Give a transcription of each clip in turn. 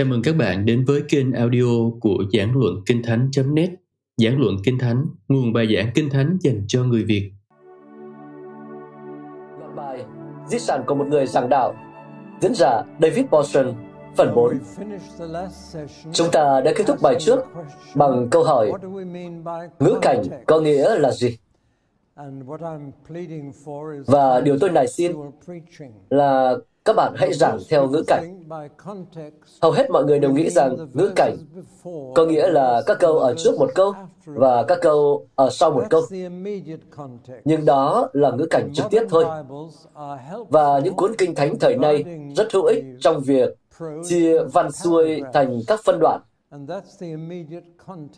Chào mừng các bạn đến với kênh audio của Giảng Luận Kinh Thánh.net Giảng Luận Kinh Thánh, nguồn bài giảng Kinh Thánh dành cho người Việt. Loạt bài Di sản của một người giảng đạo Diễn giả David Boston Phần 4 Chúng ta đã kết thúc bài trước bằng câu hỏi Ngữ cảnh có nghĩa là gì? Và điều tôi nài xin là các bạn hãy giảng theo ngữ cảnh. Hầu hết mọi người đều nghĩ rằng ngữ cảnh có nghĩa là các câu ở trước một câu và các câu ở sau một câu. Nhưng đó là ngữ cảnh trực tiếp thôi. Và những cuốn kinh thánh thời nay rất hữu ích trong việc chia văn xuôi thành các phân đoạn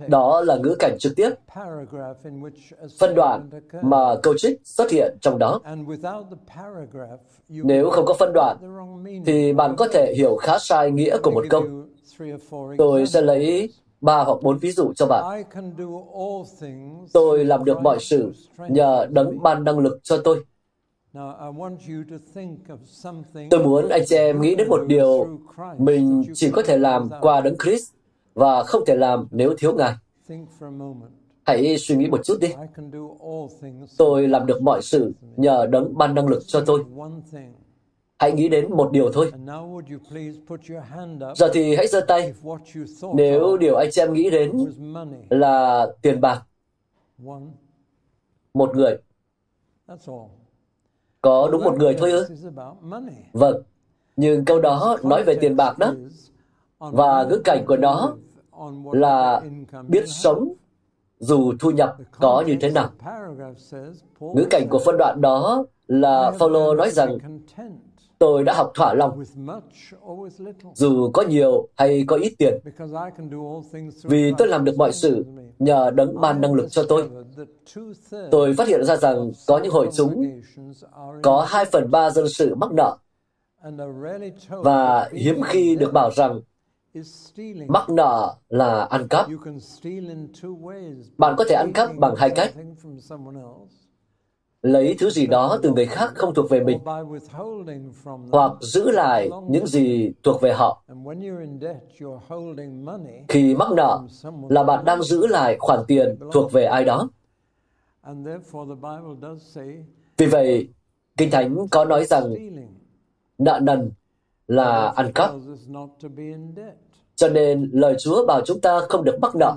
đó là ngữ cảnh trực tiếp, phân đoạn mà câu trích xuất hiện trong đó. Nếu không có phân đoạn, thì bạn có thể hiểu khá sai nghĩa của một câu. Tôi sẽ lấy ba hoặc bốn ví dụ cho bạn. Tôi làm được mọi sự nhờ đấng ban năng lực cho tôi. Tôi muốn anh chị em nghĩ đến một điều mình chỉ có thể làm qua đấng Christ và không thể làm nếu thiếu Ngài. Hãy suy nghĩ một chút đi. Tôi làm được mọi sự nhờ đấng ban năng lực cho tôi. Hãy nghĩ đến một điều thôi. Giờ thì hãy giơ tay nếu điều anh chị em nghĩ đến là tiền bạc. Một người. Có đúng một người thôi ư? Vâng. Nhưng câu đó nói về tiền bạc đó và ngữ cảnh của nó là biết sống dù thu nhập có như thế nào. Ngữ cảnh của phân đoạn đó là Paulo nói rằng, tôi đã học thỏa lòng, dù có nhiều hay có ít tiền, vì tôi làm được mọi sự nhờ đấng ban năng lực cho tôi tôi phát hiện ra rằng có những hội chúng có hai phần ba dân sự mắc nợ và hiếm khi được bảo rằng Mắc nợ là ăn cắp. Bạn có thể ăn cắp bằng hai cách. Lấy thứ gì đó từ người khác không thuộc về mình, hoặc giữ lại những gì thuộc về họ. Khi mắc nợ là bạn đang giữ lại khoản tiền thuộc về ai đó. Vì vậy, Kinh Thánh có nói rằng nợ nần là ăn cắp. Cho nên lời Chúa bảo chúng ta không được mắc nợ.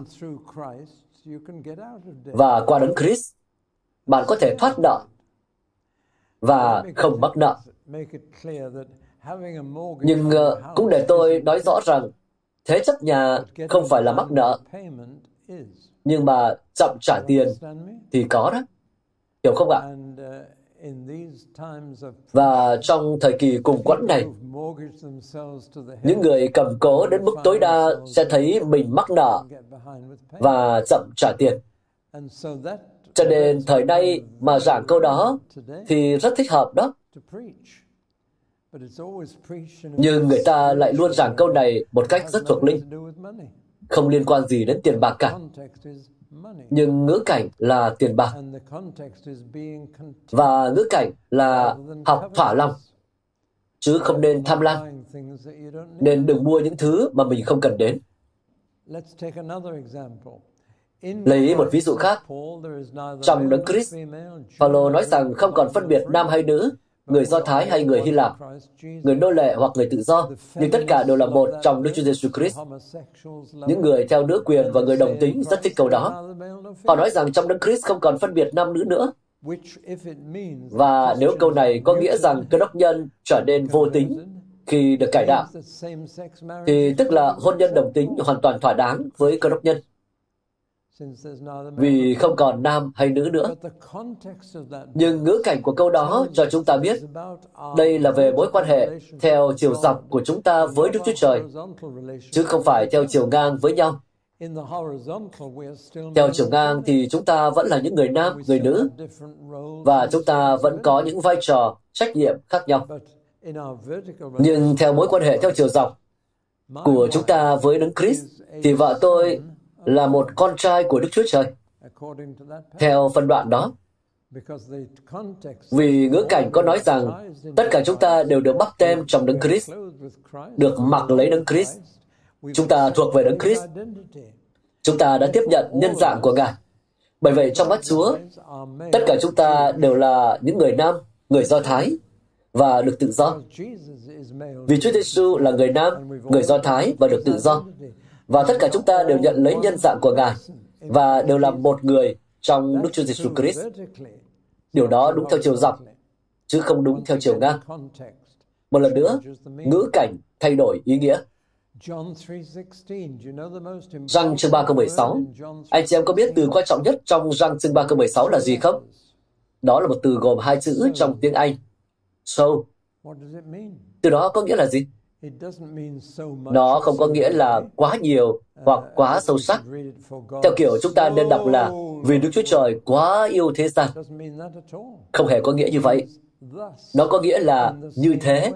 Và qua đấng Christ, bạn có thể thoát nợ và không mắc nợ. Nhưng uh, cũng để tôi nói rõ rằng thế chấp nhà không phải là mắc nợ, nhưng mà chậm trả tiền thì có đó. Hiểu không ạ? Và trong thời kỳ cùng quẫn này, những người cầm cố đến mức tối đa sẽ thấy mình mắc nợ và chậm trả tiền. Cho nên thời nay mà giảng câu đó thì rất thích hợp đó. Nhưng người ta lại luôn giảng câu này một cách rất thuộc linh, không liên quan gì đến tiền bạc cả. Nhưng ngữ cảnh là tiền bạc. Và ngữ cảnh là học thỏa lòng chứ không nên tham lam. Nên đừng mua những thứ mà mình không cần đến. Lấy một ví dụ khác. Trong đấng Christ Paulo nói rằng không còn phân biệt nam hay nữ người Do Thái hay người Hy Lạp, người nô lệ hoặc người tự do, nhưng tất cả đều là một trong Đức Chúa Giêsu Christ. Những người theo nữ quyền và người đồng tính rất thích câu đó. Họ nói rằng trong Đức Christ không còn phân biệt nam nữ nữa. Và nếu câu này có nghĩa rằng cơ đốc nhân trở nên vô tính khi được cải đạo, thì tức là hôn nhân đồng tính hoàn toàn thỏa đáng với cơ đốc nhân vì không còn nam hay nữ nữa. Nhưng ngữ cảnh của câu đó cho chúng ta biết đây là về mối quan hệ theo chiều dọc của chúng ta với Đức Chúa Trời, chứ không phải theo chiều ngang với nhau. Theo chiều ngang thì chúng ta vẫn là những người nam, người nữ, và chúng ta vẫn có những vai trò, trách nhiệm khác nhau. Nhưng theo mối quan hệ theo chiều dọc của chúng ta với Đấng Christ, thì vợ tôi là một con trai của Đức Chúa Trời. Theo phân đoạn đó, vì ngữ cảnh có nói rằng tất cả chúng ta đều được bắp tem trong đấng Christ, được mặc lấy đấng Christ, Chúng ta thuộc về Đấng Christ. Chúng ta đã tiếp nhận nhân dạng của Ngài. Bởi vậy trong mắt Chúa, tất cả chúng ta đều là những người nam, người Do Thái và được tự do. Vì Chúa Giêsu là người nam, người Do Thái và được tự do. Và tất cả chúng ta đều nhận lấy nhân dạng của Ngài và đều là một người trong Đức Chúa Giêsu Christ. Điều đó đúng theo chiều dọc, chứ không đúng theo chiều ngang. Một lần nữa, ngữ cảnh thay đổi ý nghĩa. Răng chương 3 câu 16. Anh chị em có biết từ quan trọng nhất trong răng chương 3 câu 16 là gì không? Đó là một từ gồm hai chữ trong tiếng Anh. So. Từ đó có nghĩa là gì? Nó không có nghĩa là quá nhiều hoặc quá sâu sắc. Theo kiểu chúng ta nên đọc là vì Đức Chúa Trời quá yêu thế gian. Không hề có nghĩa như vậy. Nó có nghĩa là như thế,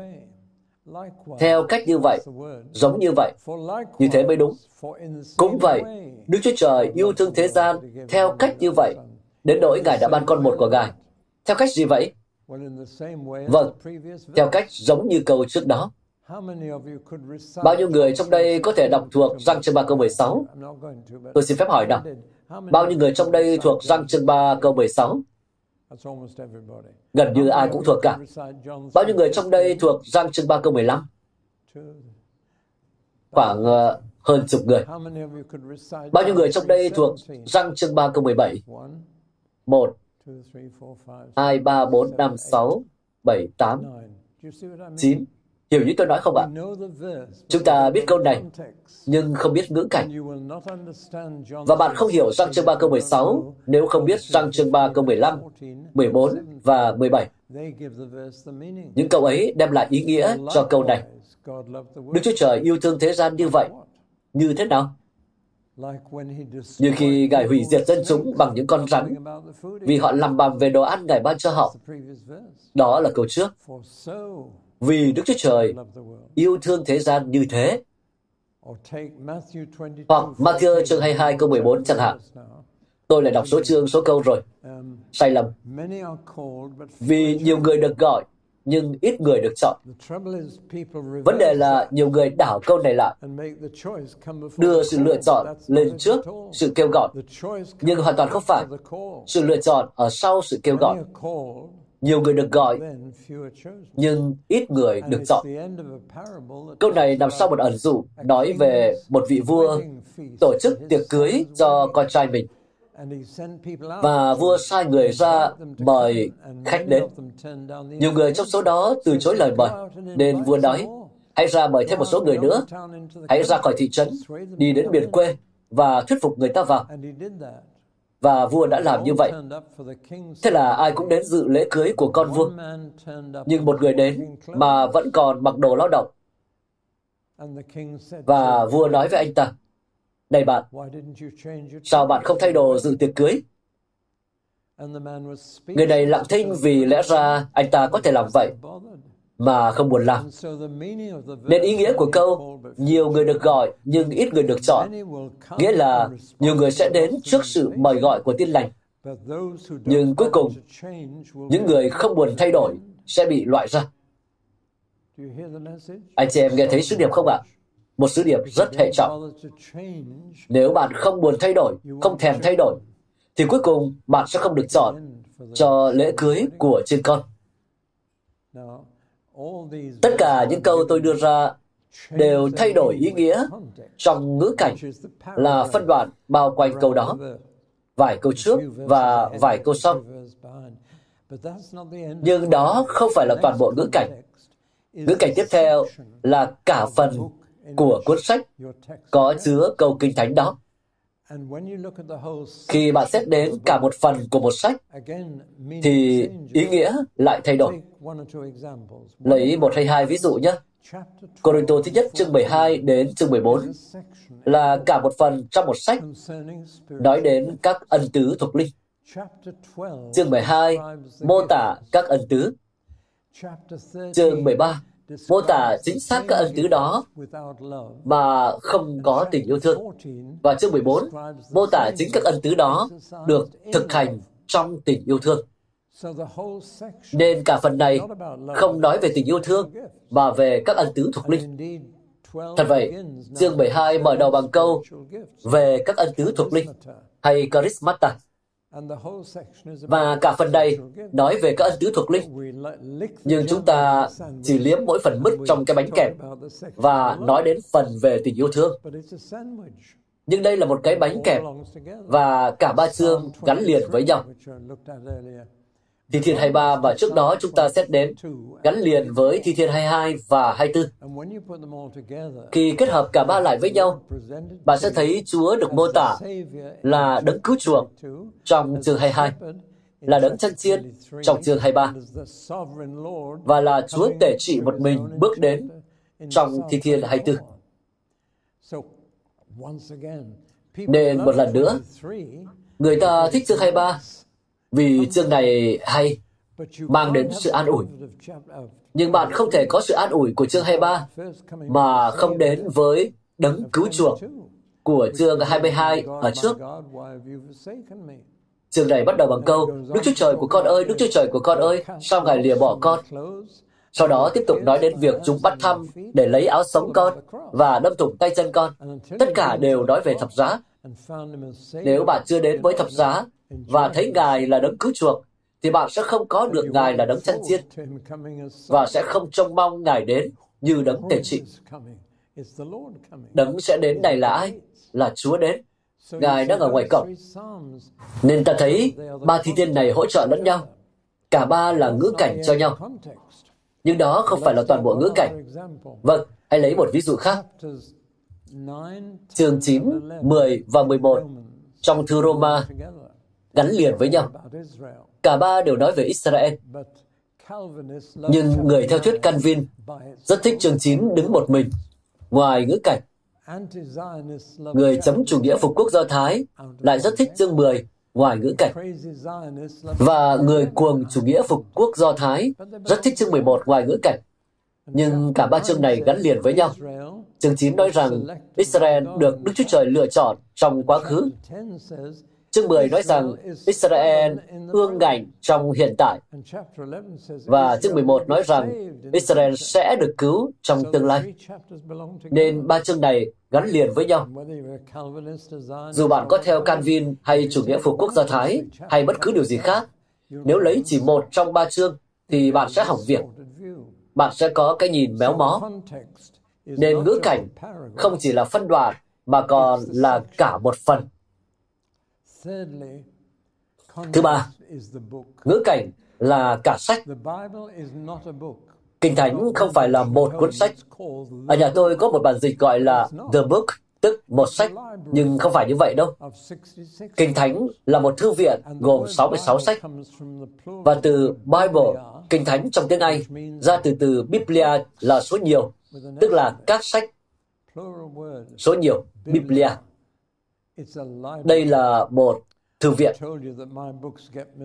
theo cách như vậy, giống như vậy, như thế mới đúng. Cũng vậy, Đức Chúa Trời yêu thương thế gian theo cách như vậy, đến nỗi Ngài đã ban con một của Ngài. Theo cách gì vậy? Vâng, theo cách giống như câu trước đó. Bao nhiêu người trong đây có thể đọc thuộc răng chương 3 câu 16? Tôi xin phép hỏi nào. Bao nhiêu người trong đây thuộc răng chương 3 câu 16? Gần như ai cũng thuộc cả. Bao nhiêu người trong đây thuộc răng chương 3 câu 15? Khoảng hơn chục người. Bao nhiêu người trong đây thuộc răng chương 3 câu 17? 1, 2, 3, 4, 5, 6, 7, 8, 9. Hiểu như tôi nói không ạ? Chúng ta biết câu này, nhưng không biết ngữ cảnh. Và bạn không hiểu răng chương 3 câu 16 nếu không biết răng chương 3 câu 15, 14 và 17. Những câu ấy đem lại ý nghĩa cho câu này. Đức Chúa Trời yêu thương thế gian như vậy. Như thế nào? Như khi Ngài hủy diệt dân chúng bằng những con rắn vì họ làm bầm về đồ ăn Ngài ban cho họ. Đó là câu trước. Vì Đức Chúa Trời yêu thương thế gian như thế. Hoặc Matthew chương 22 câu 14 chẳng hạn. Tôi lại đọc số chương, số câu rồi. Sai lầm. Vì nhiều người được gọi, nhưng ít người được chọn. Vấn đề là nhiều người đảo câu này lại, đưa sự lựa chọn lên trước sự kêu gọi, nhưng hoàn toàn không phải. Sự lựa chọn ở sau sự kêu gọi. Nhiều người được gọi, nhưng ít người được chọn. Câu này nằm sau một ẩn dụ nói về một vị vua tổ chức tiệc cưới cho con trai mình. Và vua sai người ra mời khách đến. Nhiều người trong số đó từ chối lời mời, nên vua nói, hãy ra mời thêm một số người nữa. Hãy ra khỏi thị trấn, đi đến miền quê và thuyết phục người ta vào. Và vua đã làm như vậy. Thế là ai cũng đến dự lễ cưới của con vua. Nhưng một người đến mà vẫn còn mặc đồ lao động. Và vua nói với anh ta, Này bạn, sao bạn không thay đồ dự tiệc cưới? Người này lặng thinh vì lẽ ra anh ta có thể làm vậy mà không buồn làm. Nên ý nghĩa của câu nhiều người được gọi nhưng ít người được chọn, nghĩa là nhiều người sẽ đến trước sự mời gọi của tiên lành. Nhưng cuối cùng, những người không buồn thay đổi sẽ bị loại ra. Anh chị em nghe thấy sứ điệp không ạ? Một sứ điệp rất hệ trọng. Nếu bạn không buồn thay đổi, không thèm thay đổi, thì cuối cùng bạn sẽ không được chọn cho lễ cưới của trên con. Tất cả những câu tôi đưa ra đều thay đổi ý nghĩa trong ngữ cảnh là phân đoạn bao quanh câu đó, vài câu trước và vài câu sau. Nhưng đó không phải là toàn bộ ngữ cảnh. Ngữ cảnh tiếp theo là cả phần của cuốn sách có chứa câu kinh thánh đó. Khi bạn xét đến cả một phần của một sách, thì ý nghĩa lại thay đổi. Lấy một hay hai ví dụ nhé. Corinto thứ nhất chương 12 đến chương 14 là cả một phần trong một sách nói đến các ân tứ thuộc linh. Chương 12 mô tả các ân tứ. Chương 13 mô tả chính xác các ân tứ đó mà không có tình yêu thương. Và chương 14 mô tả chính các ân tứ đó được thực hành trong tình yêu thương. Nên cả phần này không nói về tình yêu thương, mà về các ân tứ thuộc linh. Thật vậy, chương 12 mở đầu bằng câu về các ân tứ thuộc linh hay charismata. Và cả phần đây nói về các ân tứ thuộc linh. Nhưng chúng ta chỉ liếm mỗi phần mứt trong cái bánh kẹp và nói đến phần về tình yêu thương. Nhưng đây là một cái bánh kẹp và cả ba chương gắn liền với nhau. Thi Thiên 23 và trước đó chúng ta xét đến gắn liền với Thi Thiên 22 và 24. Khi kết hợp cả ba lại với nhau, bạn sẽ thấy Chúa được mô tả là đấng cứu chuộc trong chương 22, là đấng chân chiên trong chương 23, và là Chúa tể trị một mình bước đến trong Thi Thiên 24. Nên một lần nữa, người ta thích chương 23 vì chương này hay mang đến sự an ủi. Nhưng bạn không thể có sự an ủi của chương 23 mà không đến với đấng cứu chuộc của chương 22 ở trước. Chương này bắt đầu bằng câu, Đức Chúa Trời của con ơi, Đức Chúa Trời của con ơi, sao Ngài lìa bỏ con? Sau đó tiếp tục nói đến việc chúng bắt thăm để lấy áo sống con và đâm thủng tay chân con. Tất cả đều nói về thập giá. Nếu bạn chưa đến với thập giá và thấy Ngài là đấng cứu chuộc, thì bạn sẽ không có được Ngài là đấng chân chiên và sẽ không trông mong Ngài đến như đấng tể trị. Đấng sẽ đến này là ai? Là Chúa đến. Ngài đang ở ngoài cổng. Nên ta thấy ba thi thiên này hỗ trợ lẫn nhau. Cả ba là ngữ cảnh cho nhau. Nhưng đó không phải là toàn bộ ngữ cảnh. Vâng, hãy lấy một ví dụ khác. Chương 9, 10 và 11 trong thư Roma gắn liền với nhau. Cả ba đều nói về Israel. Nhưng người theo thuyết Calvin rất thích chương 9 đứng một mình, ngoài ngữ cảnh. Người chấm chủ nghĩa phục quốc Do Thái lại rất thích chương 10 ngoài ngữ cảnh. Và người cuồng chủ nghĩa phục quốc Do Thái rất thích chương 11 ngoài ngữ cảnh. Nhưng cả ba chương này gắn liền với nhau. Chương 9 nói rằng Israel được Đức Chúa Trời lựa chọn trong quá khứ. Chương 10 nói rằng Israel ương ngành trong hiện tại. Và chương 11 nói rằng Israel sẽ được cứu trong tương lai. Nên ba chương này gắn liền với nhau. Dù bạn có theo Calvin hay chủ nghĩa phục quốc Do Thái hay bất cứ điều gì khác, nếu lấy chỉ một trong ba chương thì bạn sẽ hỏng việc. Bạn sẽ có cái nhìn méo mó. Nên ngữ cảnh không chỉ là phân đoạn mà còn là cả một phần. Thứ ba, ngữ cảnh là cả sách. Kinh Thánh không phải là một cuốn sách. Ở nhà tôi có một bản dịch gọi là The Book, tức một sách, nhưng không phải như vậy đâu. Kinh Thánh là một thư viện gồm 66 sách. Và từ Bible, Kinh Thánh trong tiếng Anh, ra từ từ Biblia là số nhiều, tức là các sách. Số nhiều, Biblia. Đây là một thư viện.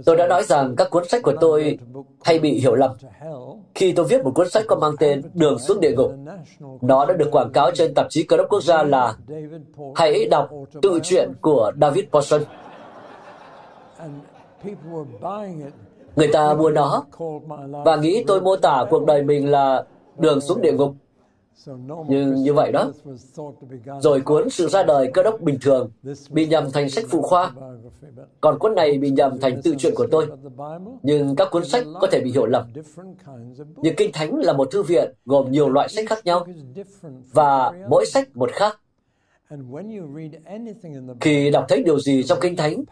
Tôi đã nói rằng các cuốn sách của tôi hay bị hiểu lầm. Khi tôi viết một cuốn sách có mang tên Đường xuống địa ngục, nó đã được quảng cáo trên tạp chí cơ đốc quốc gia là Hãy đọc tự truyện của David Paulson. Người ta mua nó và nghĩ tôi mô tả cuộc đời mình là đường xuống địa ngục. Nhưng như vậy đó, rồi cuốn Sự ra đời cơ đốc bình thường bị nhầm thành sách phụ khoa, còn cuốn này bị nhầm thành tự truyện của tôi. Nhưng các cuốn sách có thể bị hiểu lầm. Nhưng Kinh Thánh là một thư viện gồm nhiều loại sách khác nhau, và mỗi sách một khác. Khi đọc thấy điều gì trong Kinh Thánh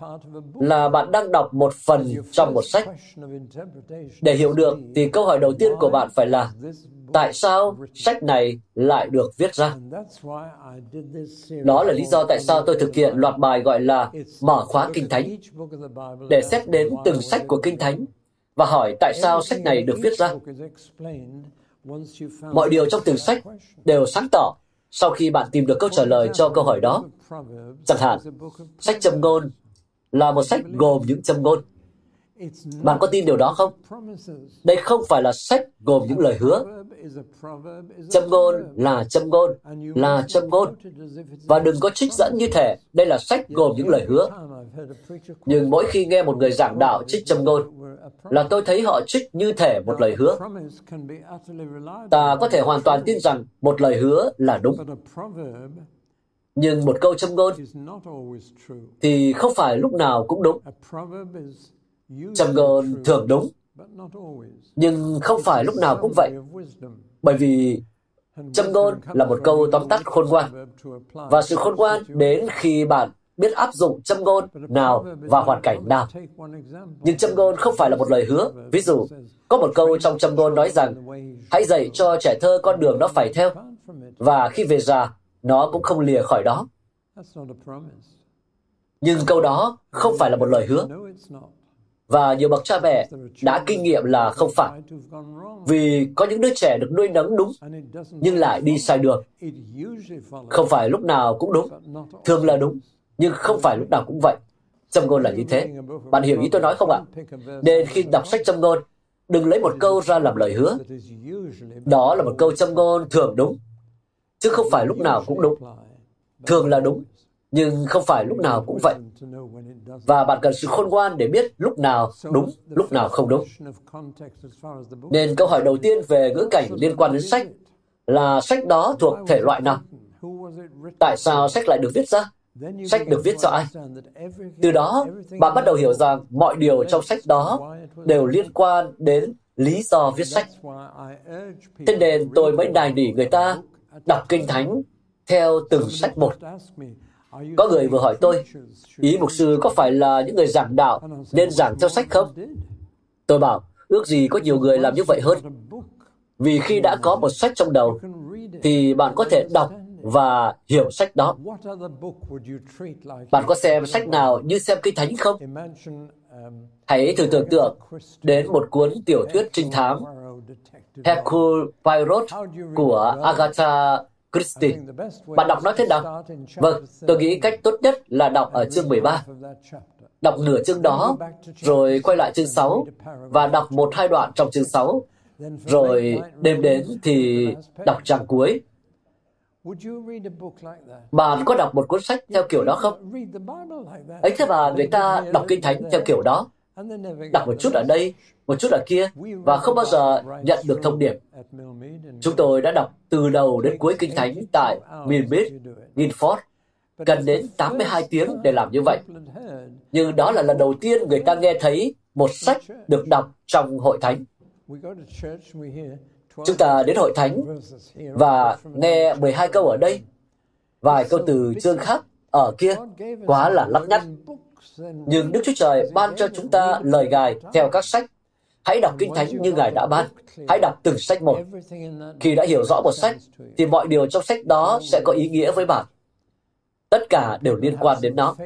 là bạn đang đọc một phần trong một sách. Để hiểu được thì câu hỏi đầu tiên của bạn phải là tại sao sách này lại được viết ra. Đó là lý do tại sao tôi thực hiện loạt bài gọi là mở khóa Kinh Thánh, để xét đến từng sách của Kinh Thánh và hỏi tại sao sách này được viết ra. Mọi điều trong từng sách đều sáng tỏ sau khi bạn tìm được câu trả lời cho câu hỏi đó. Chẳng hạn, sách châm ngôn là một sách gồm những châm ngôn. Bạn có tin điều đó không? Đây không phải là sách gồm những lời hứa. Châm ngôn là châm ngôn, là châm ngôn. Và đừng có trích dẫn như thể đây là sách gồm những lời hứa. Nhưng mỗi khi nghe một người giảng đạo trích châm ngôn, là tôi thấy họ trích như thể một lời hứa. Ta có thể hoàn toàn tin rằng một lời hứa là đúng. Nhưng một câu châm ngôn thì không phải lúc nào cũng đúng. Châm ngôn thường đúng, nhưng không phải lúc nào cũng vậy. Bởi vì châm ngôn là một câu tóm tắt khôn ngoan. Và sự khôn ngoan đến khi bạn biết áp dụng châm ngôn nào vào hoàn cảnh nào. Nhưng châm ngôn không phải là một lời hứa. Ví dụ, có một câu trong châm ngôn nói rằng, hãy dạy cho trẻ thơ con đường nó phải theo, và khi về già, nó cũng không lìa khỏi đó. Nhưng câu đó không phải là một lời hứa. Và nhiều bậc cha mẹ đã kinh nghiệm là không phải. Vì có những đứa trẻ được nuôi nấng đúng, nhưng lại đi sai đường. Không phải lúc nào cũng đúng, thường là đúng, nhưng không phải lúc nào cũng vậy. Châm ngôn là như thế. Bạn hiểu ý tôi nói không ạ? Nên khi đọc sách châm ngôn, đừng lấy một câu ra làm lời hứa. Đó là một câu châm ngôn thường đúng, chứ không phải lúc nào cũng đúng. Thường là đúng, nhưng không phải lúc nào cũng vậy. Và bạn cần sự khôn ngoan để biết lúc nào đúng, lúc nào không đúng. Nên câu hỏi đầu tiên về ngữ cảnh liên quan đến sách là sách đó thuộc thể loại nào? Tại sao sách lại được viết ra? Sách được viết cho ai? Từ đó, bạn bắt đầu hiểu rằng mọi điều trong sách đó đều liên quan đến lý do viết sách. Thế nên tôi mới đài nỉ người ta đọc Kinh Thánh theo từng sách một. Có người vừa hỏi tôi, ý mục sư có phải là những người giảng đạo nên giảng theo sách không? Tôi bảo, ước gì có nhiều người làm như vậy hơn. Vì khi đã có một sách trong đầu, thì bạn có thể đọc và hiểu sách đó. Bạn có xem sách nào như xem kinh thánh không? Hãy thử tưởng tượng đến một cuốn tiểu thuyết trinh thám Hercule Poirot của Agatha Christie. Bạn đọc nó thế nào? Vâng, tôi nghĩ cách tốt nhất là đọc ở chương 13. Đọc nửa chương đó, rồi quay lại chương 6 và đọc một hai đoạn trong chương 6. Rồi đêm đến thì đọc trang cuối. Bạn có đọc một cuốn sách theo kiểu đó không? Ấy thế mà người ta đọc kinh thánh theo kiểu đó. Đọc một chút ở đây, một chút ở kia, và không bao giờ nhận được thông điệp. Chúng tôi đã đọc từ đầu đến cuối kinh thánh tại Milmid, Guilford, cần đến 82 tiếng để làm như vậy. Nhưng đó là lần đầu tiên người ta nghe thấy một sách được đọc trong hội thánh. Chúng ta đến hội thánh và nghe 12 câu ở đây, vài câu từ chương khác ở kia, quá là lắc nhắc. Nhưng Đức Chúa Trời ban cho chúng ta lời Ngài theo các sách. Hãy đọc Kinh Thánh như Ngài đã ban. Hãy đọc từng sách một. Khi đã hiểu rõ một sách, thì mọi điều trong sách đó sẽ có ý nghĩa với bạn. Tất cả đều liên quan đến nó.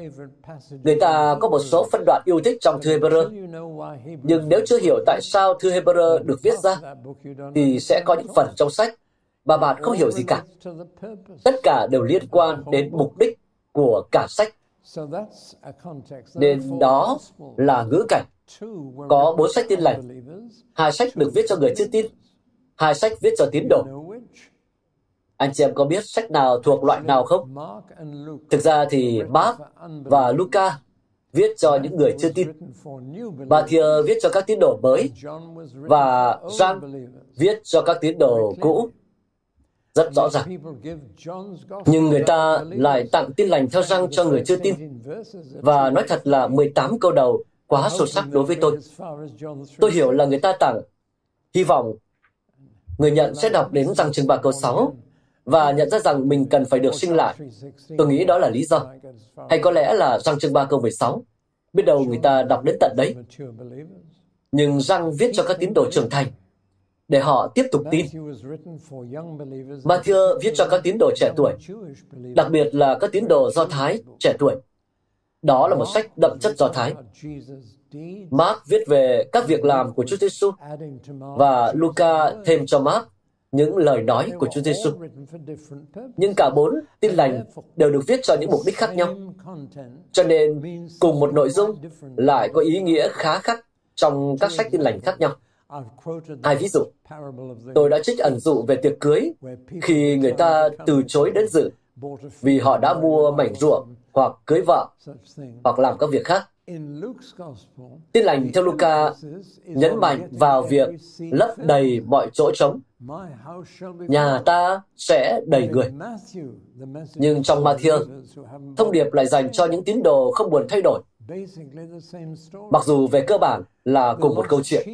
Người ta có một số phân đoạn yêu thích trong thư Hebrew, nhưng nếu chưa hiểu tại sao thư Hebrew được viết ra, thì sẽ có những phần trong sách mà bạn không hiểu gì cả. Tất cả đều liên quan đến mục đích của cả sách. Nên đó là ngữ cảnh. Có bốn sách tin lành, hai sách được viết cho người chưa tin, hai sách viết cho tín đồ. Anh chị em có biết sách nào thuộc loại nào không? Thực ra thì Mark và Luca viết cho những người chưa tin. Matthew viết cho các tín đồ mới và Jean viết cho các tín đồ cũ. Rất rõ ràng. Nhưng người ta lại tặng tin lành theo răng cho người chưa tin. Và nói thật là 18 câu đầu quá sâu sắc đối với tôi. Tôi hiểu là người ta tặng hy vọng người nhận sẽ đọc đến răng chừng ba câu 6 và nhận ra rằng mình cần phải được sinh lại. Tôi nghĩ đó là lý do. Hay có lẽ là răng chương 3 câu 16. Biết đâu người ta đọc đến tận đấy. Nhưng răng viết cho các tín đồ trưởng thành để họ tiếp tục tin. Matthew viết cho các tín đồ trẻ tuổi, đặc biệt là các tín đồ Do Thái trẻ tuổi. Đó là một sách đậm chất Do Thái. Mark viết về các việc làm của Chúa Giêsu và Luca thêm cho Mark những lời nói của Chúa Giêsu. Nhưng cả bốn tin lành đều được viết cho những mục đích khác nhau. Cho nên, cùng một nội dung lại có ý nghĩa khá khác trong các sách tin lành khác nhau. Hai ví dụ, tôi đã trích ẩn dụ về tiệc cưới khi người ta từ chối đến dự vì họ đã mua mảnh ruộng hoặc cưới vợ hoặc làm các việc khác. Tin lành theo Luca nhấn mạnh vào việc lấp đầy mọi chỗ trống. Nhà ta sẽ đầy người. Nhưng trong Matthew, thông điệp lại dành cho những tín đồ không buồn thay đổi. Mặc dù về cơ bản là cùng một câu chuyện.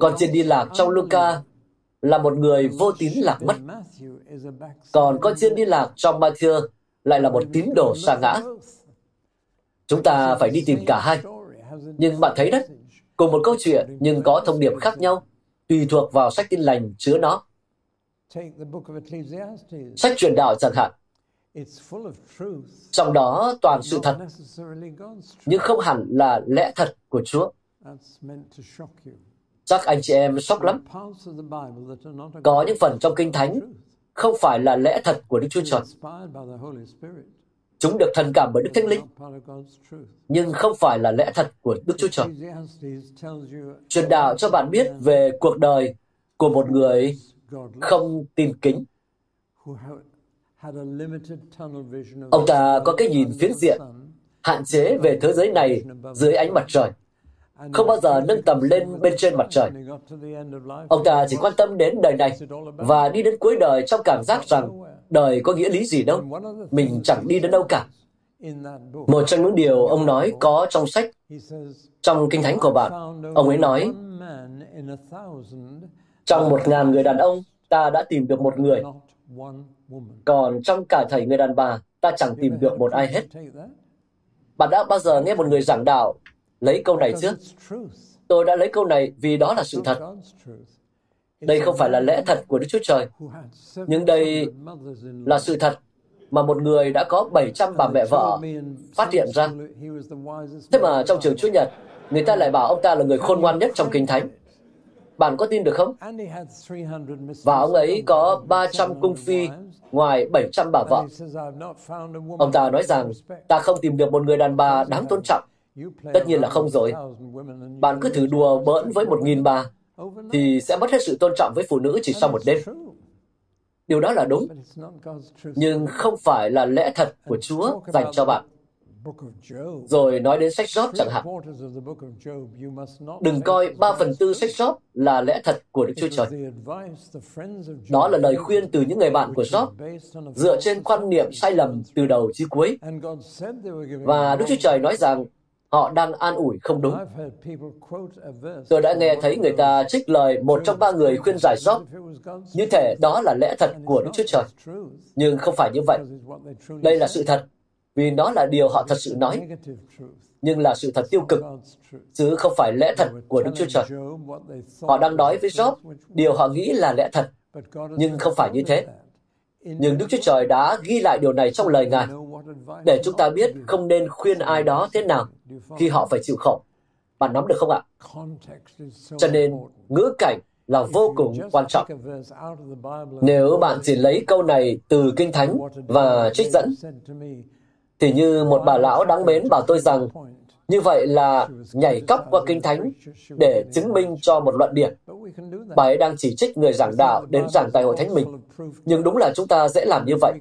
Còn trên đi lạc trong Luca là một người vô tín lạc mất. Còn con chiên đi lạc trong Matthew lại là một tín đồ sa ngã. Chúng ta phải đi tìm cả hai. Nhưng bạn thấy đấy, cùng một câu chuyện nhưng có thông điệp khác nhau, tùy thuộc vào sách tin lành chứa nó. Sách truyền đạo chẳng hạn. Trong đó toàn sự thật, nhưng không hẳn là lẽ thật của Chúa. Chắc anh chị em sốc lắm. Có những phần trong Kinh Thánh không phải là lẽ thật của Đức Chúa Trời. Chúng được thần cảm bởi Đức Thánh Linh, nhưng không phải là lẽ thật của Đức Chúa Trời. Truyền đạo cho bạn biết về cuộc đời của một người không tin kính. Ông ta có cái nhìn phiến diện, hạn chế về thế giới này dưới ánh mặt trời. Không bao giờ nâng tầm lên bên trên mặt trời. Ông ta chỉ quan tâm đến đời này và đi đến cuối đời trong cảm giác rằng đời có nghĩa lý gì đâu, mình chẳng đi đến đâu cả. Một trong những điều ông nói có trong sách, trong kinh thánh của bạn, ông ấy nói, trong một ngàn người đàn ông, ta đã tìm được một người, còn trong cả thầy người đàn bà, ta chẳng tìm được một ai hết. Bạn đã bao giờ nghe một người giảng đạo lấy câu này chứ? Tôi đã lấy câu này vì đó là sự thật. Đây không phải là lẽ thật của Đức Chúa Trời, nhưng đây là sự thật mà một người đã có 700 bà mẹ vợ phát hiện ra. Thế mà trong trường Chúa Nhật, người ta lại bảo ông ta là người khôn ngoan nhất trong Kinh Thánh. Bạn có tin được không? Và ông ấy có 300 cung phi ngoài 700 bà vợ. Ông ta nói rằng, ta không tìm được một người đàn bà đáng tôn trọng. Tất nhiên là không rồi. Bạn cứ thử đùa bỡn với một nghìn bà, thì sẽ mất hết sự tôn trọng với phụ nữ chỉ sau một đêm. Điều đó là đúng, nhưng không phải là lẽ thật của Chúa dành cho bạn. Rồi nói đến sách Job chẳng hạn. Đừng coi ba phần tư sách Job là lẽ thật của Đức Chúa Trời. Đó là lời khuyên từ những người bạn của Job, dựa trên quan niệm sai lầm từ đầu chí cuối. Và Đức Chúa Trời nói rằng họ đang an ủi không đúng. Tôi đã nghe thấy người ta trích lời một trong ba người khuyên giải Job, như thể đó là lẽ thật của Đức Chúa Trời. Nhưng không phải như vậy. Đây là sự thật, vì nó là điều họ thật sự nói, nhưng là sự thật tiêu cực, chứ không phải lẽ thật của Đức Chúa Trời. Họ đang nói với Job điều họ nghĩ là lẽ thật, nhưng không phải như thế. Nhưng Đức Chúa Trời đã ghi lại điều này trong lời Ngài, để chúng ta biết không nên khuyên ai đó thế nào khi họ phải chịu khổ. Bạn nắm được không ạ? Cho nên, ngữ cảnh là vô cùng quan trọng. Nếu bạn chỉ lấy câu này từ Kinh Thánh và trích dẫn, thì như một bà lão đáng mến bảo tôi rằng, như vậy là nhảy cấp qua Kinh Thánh để chứng minh cho một luận điểm. Bà ấy đang chỉ trích người giảng đạo đến giảng tại hội thánh mình. Nhưng đúng là chúng ta dễ làm như vậy.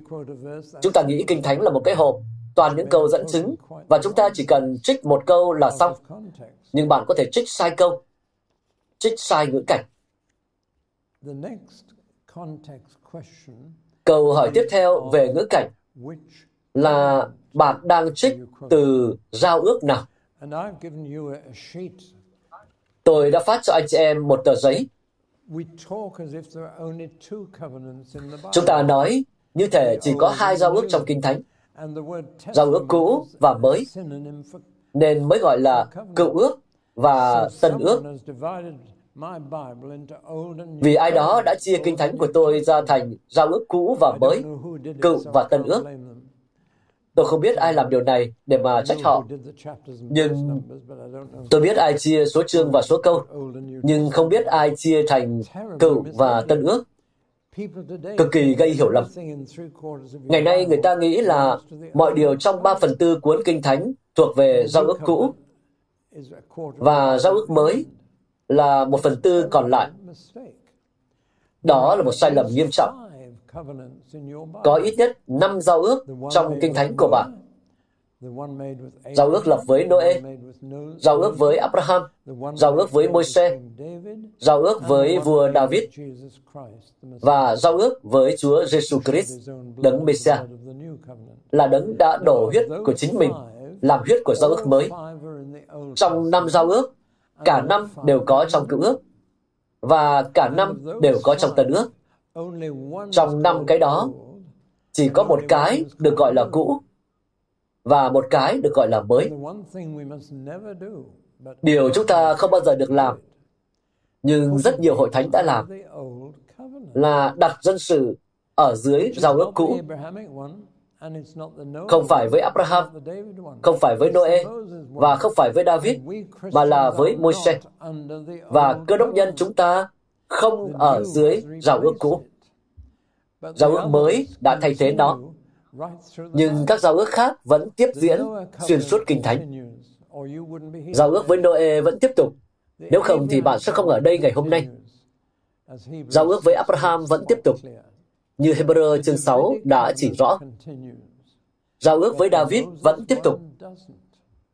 Chúng ta nghĩ Kinh Thánh là một cái hộp, toàn những câu dẫn chứng, và chúng ta chỉ cần trích một câu là xong. Nhưng bạn có thể trích sai câu, trích sai ngữ cảnh. Câu hỏi tiếp theo về ngữ cảnh là bạn đang trích từ giao ước nào? Tôi đã phát cho anh chị em một tờ giấy. Chúng ta nói như thể chỉ có hai giao ước trong Kinh Thánh, giao ước cũ và mới, nên mới gọi là cựu ước và tân ước. Vì ai đó đã chia Kinh Thánh của tôi ra thành giao ước cũ và mới, cựu và tân ước. Tôi không biết ai làm điều này để mà trách họ. Nhưng tôi biết ai chia số chương và số câu, nhưng không biết ai chia thành cựu và tân ước. Cực kỳ gây hiểu lầm. Ngày nay người ta nghĩ là mọi điều trong 3 phần tư cuốn Kinh Thánh thuộc về giao ước cũ và giao ước mới là một phần tư còn lại. Đó là một sai lầm nghiêm trọng có ít nhất năm giao ước trong Kinh Thánh của bạn. Giao ước lập với Noe, giao ước với Abraham, giao ước với Môi-se, giao ước với vua David. Và giao ước với Chúa Giêsu Christ, đấng Messiah, là đấng đã đổ huyết của chính mình làm huyết của giao ước mới. Trong năm giao ước, cả năm đều có trong cựu ước. Và cả năm đều có trong tân ước. Trong năm cái đó, chỉ có một cái được gọi là cũ và một cái được gọi là mới. Điều chúng ta không bao giờ được làm, nhưng rất nhiều hội thánh đã làm, là đặt dân sự ở dưới giao ước cũ. Không phải với Abraham, không phải với Noe và không phải với David, mà là với Môi-se. Và cơ đốc nhân chúng ta không ở dưới giao ước cũ. Giao ước mới đã thay thế nó, nhưng các giao ước khác vẫn tiếp diễn xuyên suốt kinh thánh. Giao ước với Noe vẫn tiếp tục, nếu không thì bạn sẽ không ở đây ngày hôm nay. Giao ước với Abraham vẫn tiếp tục, như Hebrew chương 6 đã chỉ rõ. Giao ước với David vẫn tiếp tục,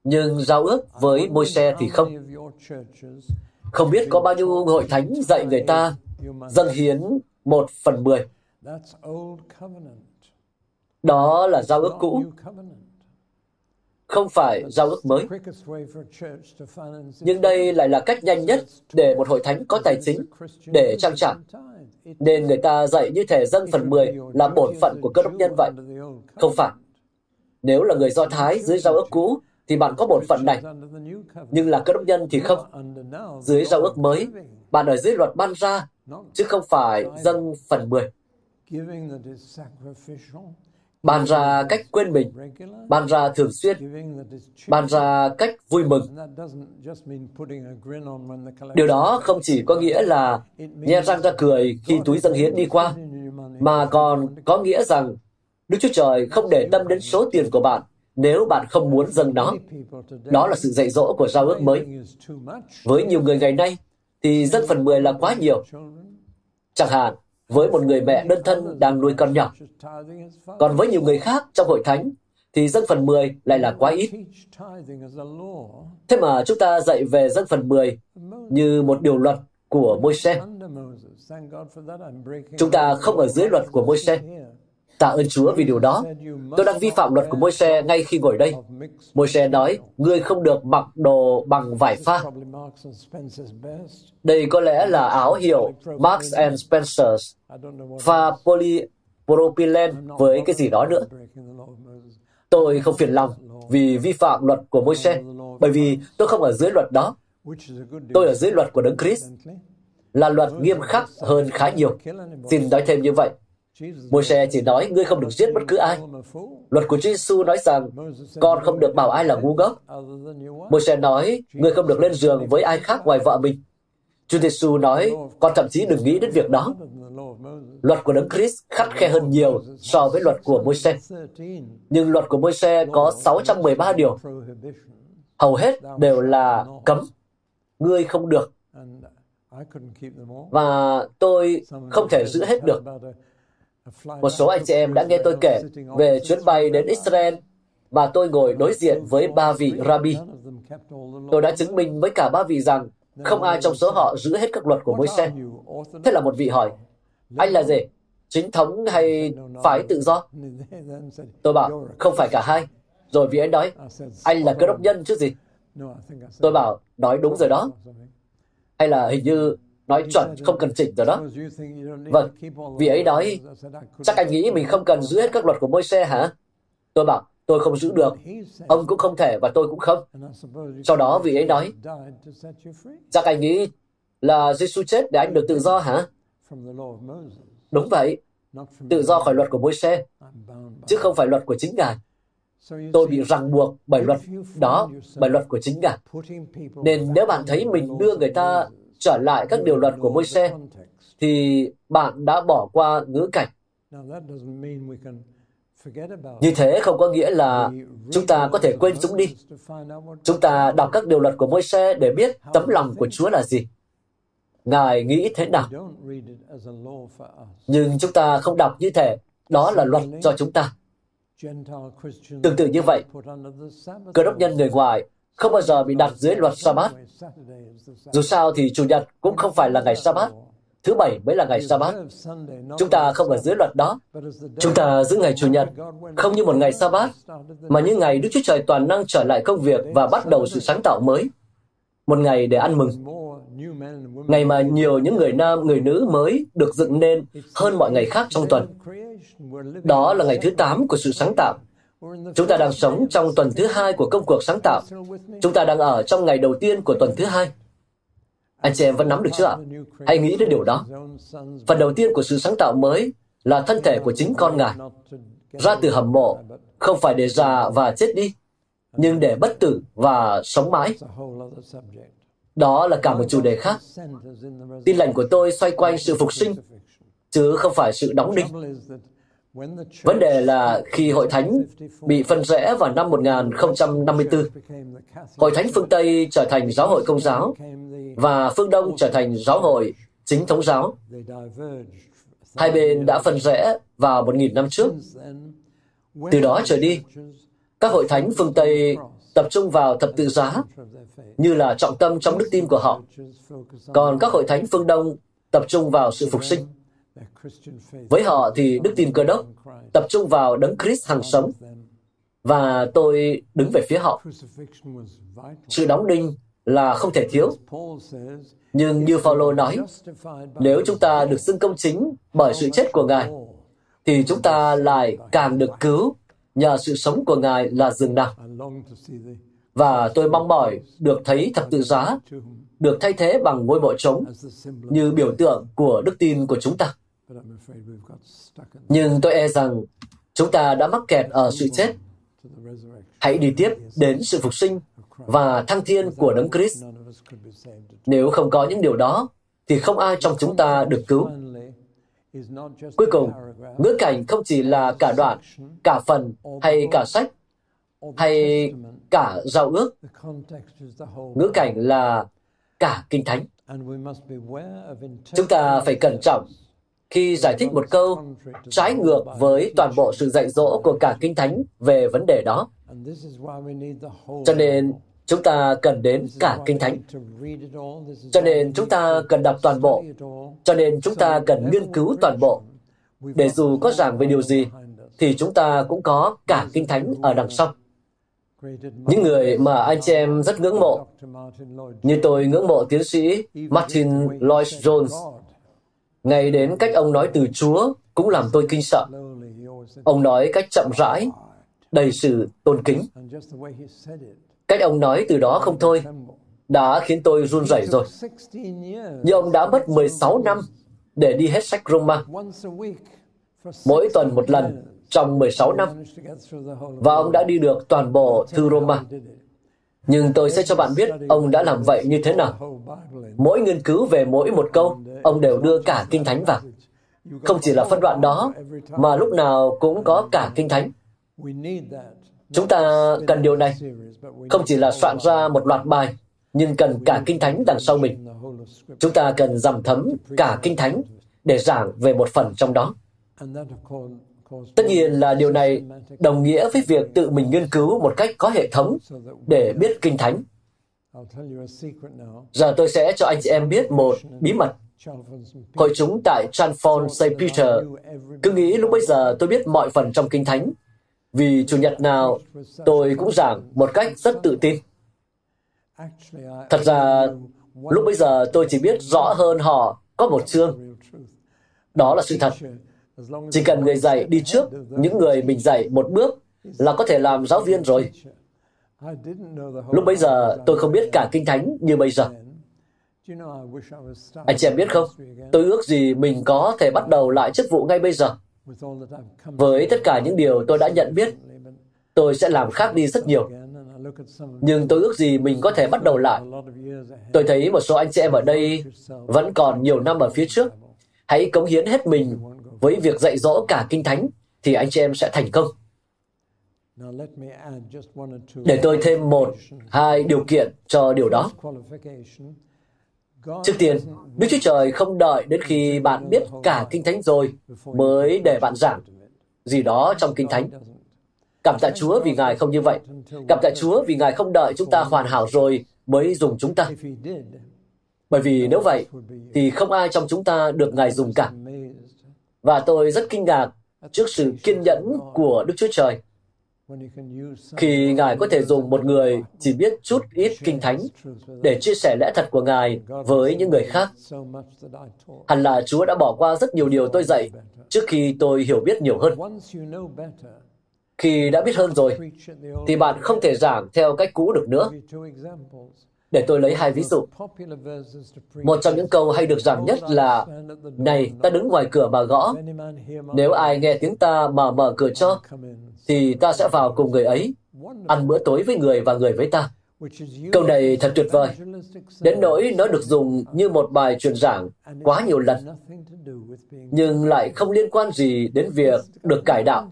nhưng giao ước với Môi-se thì không. Không biết có bao nhiêu hội thánh dạy người ta dâng hiến một phần mười. Đó là giao ước cũ, không phải giao ước mới. Nhưng đây lại là cách nhanh nhất để một hội thánh có tài chính để trang trải nên người ta dạy như thể dâng phần 10 là bổn phận của cơ đốc nhân vậy. Không phải. Nếu là người Do Thái dưới giao ước cũ, thì bạn có bổn phận này. Nhưng là cơ đốc nhân thì không. Dưới giao ước mới, bạn ở dưới luật ban ra, chứ không phải dâng phần 10 ban ra cách quên mình, ban ra thường xuyên, ban ra cách vui mừng. Điều đó không chỉ có nghĩa là nhe răng ra cười khi túi dâng hiến đi qua, mà còn có nghĩa rằng Đức Chúa Trời không để tâm đến số tiền của bạn nếu bạn không muốn dâng nó. Đó là sự dạy dỗ của giao ước mới. Với nhiều người ngày nay, thì dâng phần 10 là quá nhiều. Chẳng hạn, với một người mẹ đơn thân đang nuôi con nhỏ. Còn với nhiều người khác trong hội thánh, thì dân phần 10 lại là quá ít. Thế mà chúng ta dạy về dân phần 10 như một điều luật của Môi-se. Chúng ta không ở dưới luật của Môi-se. Tạ ơn Chúa vì điều đó. Tôi đang vi phạm luật của Môi-se ngay khi ngồi đây. Môi-se nói, ngươi không được mặc đồ bằng vải pha. Đây có lẽ là áo hiệu Marks and Spencer's pha polypropylene với cái gì đó nữa. Tôi không phiền lòng vì vi phạm luật của Môi-se, bởi vì tôi không ở dưới luật đó. Tôi ở dưới luật của Đấng Christ, là luật nghiêm khắc hơn khá nhiều. Xin nói thêm như vậy. Môi-se chỉ nói ngươi không được giết bất cứ ai. Luật của Chúa Giêsu nói rằng con không được bảo ai là ngu ngốc. Môi-se nói ngươi không được lên giường với ai khác ngoài vợ mình. Chúa Giêsu nói con thậm chí đừng nghĩ đến việc đó. Luật của Đấng Christ khắt khe hơn nhiều so với luật của Môi-se. Nhưng luật của Môi-se có 613 điều. Hầu hết đều là cấm. Ngươi không được. Và tôi không thể giữ hết được. Một số anh chị em đã nghe tôi kể về chuyến bay đến Israel và tôi ngồi đối diện với ba vị rabbi. Tôi đã chứng minh với cả ba vị rằng không ai trong số họ giữ hết các luật của Môi-se. Thế là một vị hỏi, anh là gì? Chính thống hay phái tự do? Tôi bảo, không phải cả hai. Rồi vị ấy nói, anh là cơ đốc nhân chứ gì? Tôi bảo, nói đúng rồi đó. Hay là hình như nói chuẩn không cần chỉnh rồi đó. Vâng, vì ấy nói, chắc anh nghĩ mình không cần giữ hết các luật của môi xe hả? Tôi bảo, tôi không giữ được. Ông cũng không thể và tôi cũng không. Sau đó vị ấy nói, chắc anh nghĩ là Giêsu chết để anh được tự do hả? Đúng vậy, tự do khỏi luật của môi xe chứ không phải luật của chính Ngài. Tôi bị ràng buộc bởi luật đó, bởi luật của chính Ngài. Nên nếu bạn thấy mình đưa người ta trở lại các điều luật của Môi-se, thì bạn đã bỏ qua ngữ cảnh. Như thế không có nghĩa là chúng ta có thể quên chúng đi. Chúng ta đọc các điều luật của Môi-se để biết tấm lòng của Chúa là gì. Ngài nghĩ thế nào? Nhưng chúng ta không đọc như thế. Đó là luật cho chúng ta. Tương tự như vậy, cơ đốc nhân người ngoài không bao giờ bị đặt dưới luật Sa-bát. Dù sao thì Chủ nhật cũng không phải là ngày Sa-bát. Thứ bảy mới là ngày Sa-bát. Chúng ta không ở dưới luật đó. Chúng ta giữ ngày Chủ nhật không như một ngày Sa-bát mà như ngày Đức Chúa Trời toàn năng trở lại công việc và bắt đầu sự sáng tạo mới. Một ngày để ăn mừng. Ngày mà nhiều những người nam, người nữ mới được dựng nên hơn mọi ngày khác trong tuần. Đó là ngày thứ 8 của sự sáng tạo. Chúng ta đang sống trong tuần thứ hai của công cuộc sáng tạo. Chúng ta đang ở trong ngày đầu tiên của tuần thứ hai. Anh chị em vẫn nắm được chưa ạ? Hãy nghĩ đến điều đó. Phần đầu tiên của sự sáng tạo mới là thân thể của chính con Ngài. Ra từ hầm mộ, không phải để già và chết đi, nhưng để bất tử và sống mãi. Đó là cả một chủ đề khác. Tin lành của tôi xoay quanh sự phục sinh, chứ không phải sự đóng đinh. Vấn đề là khi Hội Thánh bị phân rẽ vào năm 1054, Hội Thánh phương Tây trở thành giáo hội công giáo và phương Đông trở thành giáo hội chính thống giáo. Hai bên đã phân rẽ vào 1.000 năm trước. Từ đó trở đi, các hội thánh phương Tây tập trung vào thập tự giá như là trọng tâm trong đức tin của họ. Còn các hội thánh phương Đông tập trung vào sự phục sinh. Với họ thì đức tin cơ đốc tập trung vào đấng Christ hàng sống và tôi đứng về phía họ. Sự đóng đinh là không thể thiếu. Nhưng như Phaolô nói, nếu chúng ta được xưng công chính bởi sự chết của Ngài, thì chúng ta lại càng được cứu nhờ sự sống của Ngài là dường nào. Và tôi mong mỏi được thấy thập tự giá được thay thế bằng ngôi mộ trống như biểu tượng của đức tin của chúng ta. Nhưng tôi e rằng chúng ta đã mắc kẹt ở sự chết. Hãy đi tiếp đến sự phục sinh và thăng thiên của Đấng Christ. Nếu không có những điều đó, thì không ai trong chúng ta được cứu. Cuối cùng, ngữ cảnh không chỉ là cả đoạn, cả phần hay cả sách, hay cả giao ước. Ngữ cảnh là cả kinh thánh. Chúng ta phải cẩn trọng khi giải thích một câu trái ngược với toàn bộ sự dạy dỗ của cả kinh thánh về vấn đề đó. Cho nên chúng ta cần đến cả kinh thánh. Cho nên chúng ta cần đọc toàn bộ. Cho nên chúng ta cần nghiên cứu toàn bộ. Để dù có giảng về điều gì, thì chúng ta cũng có cả kinh thánh ở đằng sau. Những người mà anh chị em rất ngưỡng mộ, như tôi ngưỡng mộ tiến sĩ Martin Lloyd Jones, ngay đến cách ông nói từ Chúa cũng làm tôi kinh sợ. Ông nói cách chậm rãi, đầy sự tôn kính. Cách ông nói từ đó không thôi, đã khiến tôi run rẩy rồi. Nhưng ông đã mất 16 năm để đi hết sách Roma. Mỗi tuần một lần trong 16 năm. Và ông đã đi được toàn bộ thư Roma. Nhưng tôi sẽ cho bạn biết ông đã làm vậy như thế nào. Mỗi nghiên cứu về mỗi một câu, ông đều đưa cả Kinh Thánh vào. Không chỉ là phân đoạn đó, mà lúc nào cũng có cả Kinh Thánh. Chúng ta cần điều này, không chỉ là soạn ra một loạt bài, nhưng cần cả Kinh Thánh đằng sau mình. Chúng ta cần dằm thấm cả Kinh Thánh để giảng về một phần trong đó. Tất nhiên là điều này đồng nghĩa với việc tự mình nghiên cứu một cách có hệ thống để biết Kinh Thánh. Giờ tôi sẽ cho anh chị em biết một bí mật. Hội chúng tại Chanfon St. Peter cứ nghĩ lúc bây giờ tôi biết mọi phần trong Kinh Thánh. Vì Chủ nhật nào tôi cũng giảng một cách rất tự tin. Thật ra, lúc bây giờ tôi chỉ biết rõ hơn họ có một chương. Đó là sự thật. Chỉ cần người dạy đi trước những người mình dạy một bước là có thể làm giáo viên rồi. Lúc bấy giờ tôi không biết cả Kinh Thánh như bây giờ. Anh chị em biết không, tôi ước gì mình có thể bắt đầu lại chức vụ ngay bây giờ. Với tất cả những điều tôi đã nhận biết, tôi sẽ làm khác đi rất nhiều. Nhưng tôi ước gì mình có thể bắt đầu lại. Tôi thấy một số anh chị em ở đây vẫn còn nhiều năm ở phía trước. Hãy cống hiến hết mình với việc dạy dỗ cả Kinh Thánh thì anh chị em sẽ thành công. Để tôi thêm một, hai điều kiện cho điều đó. Trước tiên, Đức Chúa Trời không đợi đến khi bạn biết cả Kinh Thánh rồi mới để bạn giảng gì đó trong Kinh Thánh. Cảm tạ Chúa vì Ngài không như vậy. Cảm tạ Chúa vì Ngài không đợi chúng ta hoàn hảo rồi mới dùng chúng ta. Bởi vì nếu vậy, thì không ai trong chúng ta được Ngài dùng cả. Và tôi rất kinh ngạc trước sự kiên nhẫn của Đức Chúa Trời. Khi Ngài có thể dùng một người chỉ biết chút ít kinh thánh để chia sẻ lẽ thật của Ngài với những người khác. Hẳn là Chúa đã bỏ qua rất nhiều điều tôi dạy trước khi tôi hiểu biết nhiều hơn. Khi đã biết hơn rồi, thì bạn không thể giảng theo cách cũ được nữa. Để tôi lấy hai ví dụ. Một trong những câu hay được giảng nhất là Này, ta đứng ngoài cửa mà gõ. Nếu ai nghe tiếng ta mà mở cửa cho, thì ta sẽ vào cùng người ấy, ăn bữa tối với người và người với ta. Câu này thật tuyệt vời, đến nỗi nó được dùng như một bài truyền giảng quá nhiều lần, nhưng lại không liên quan gì đến việc được cải đạo,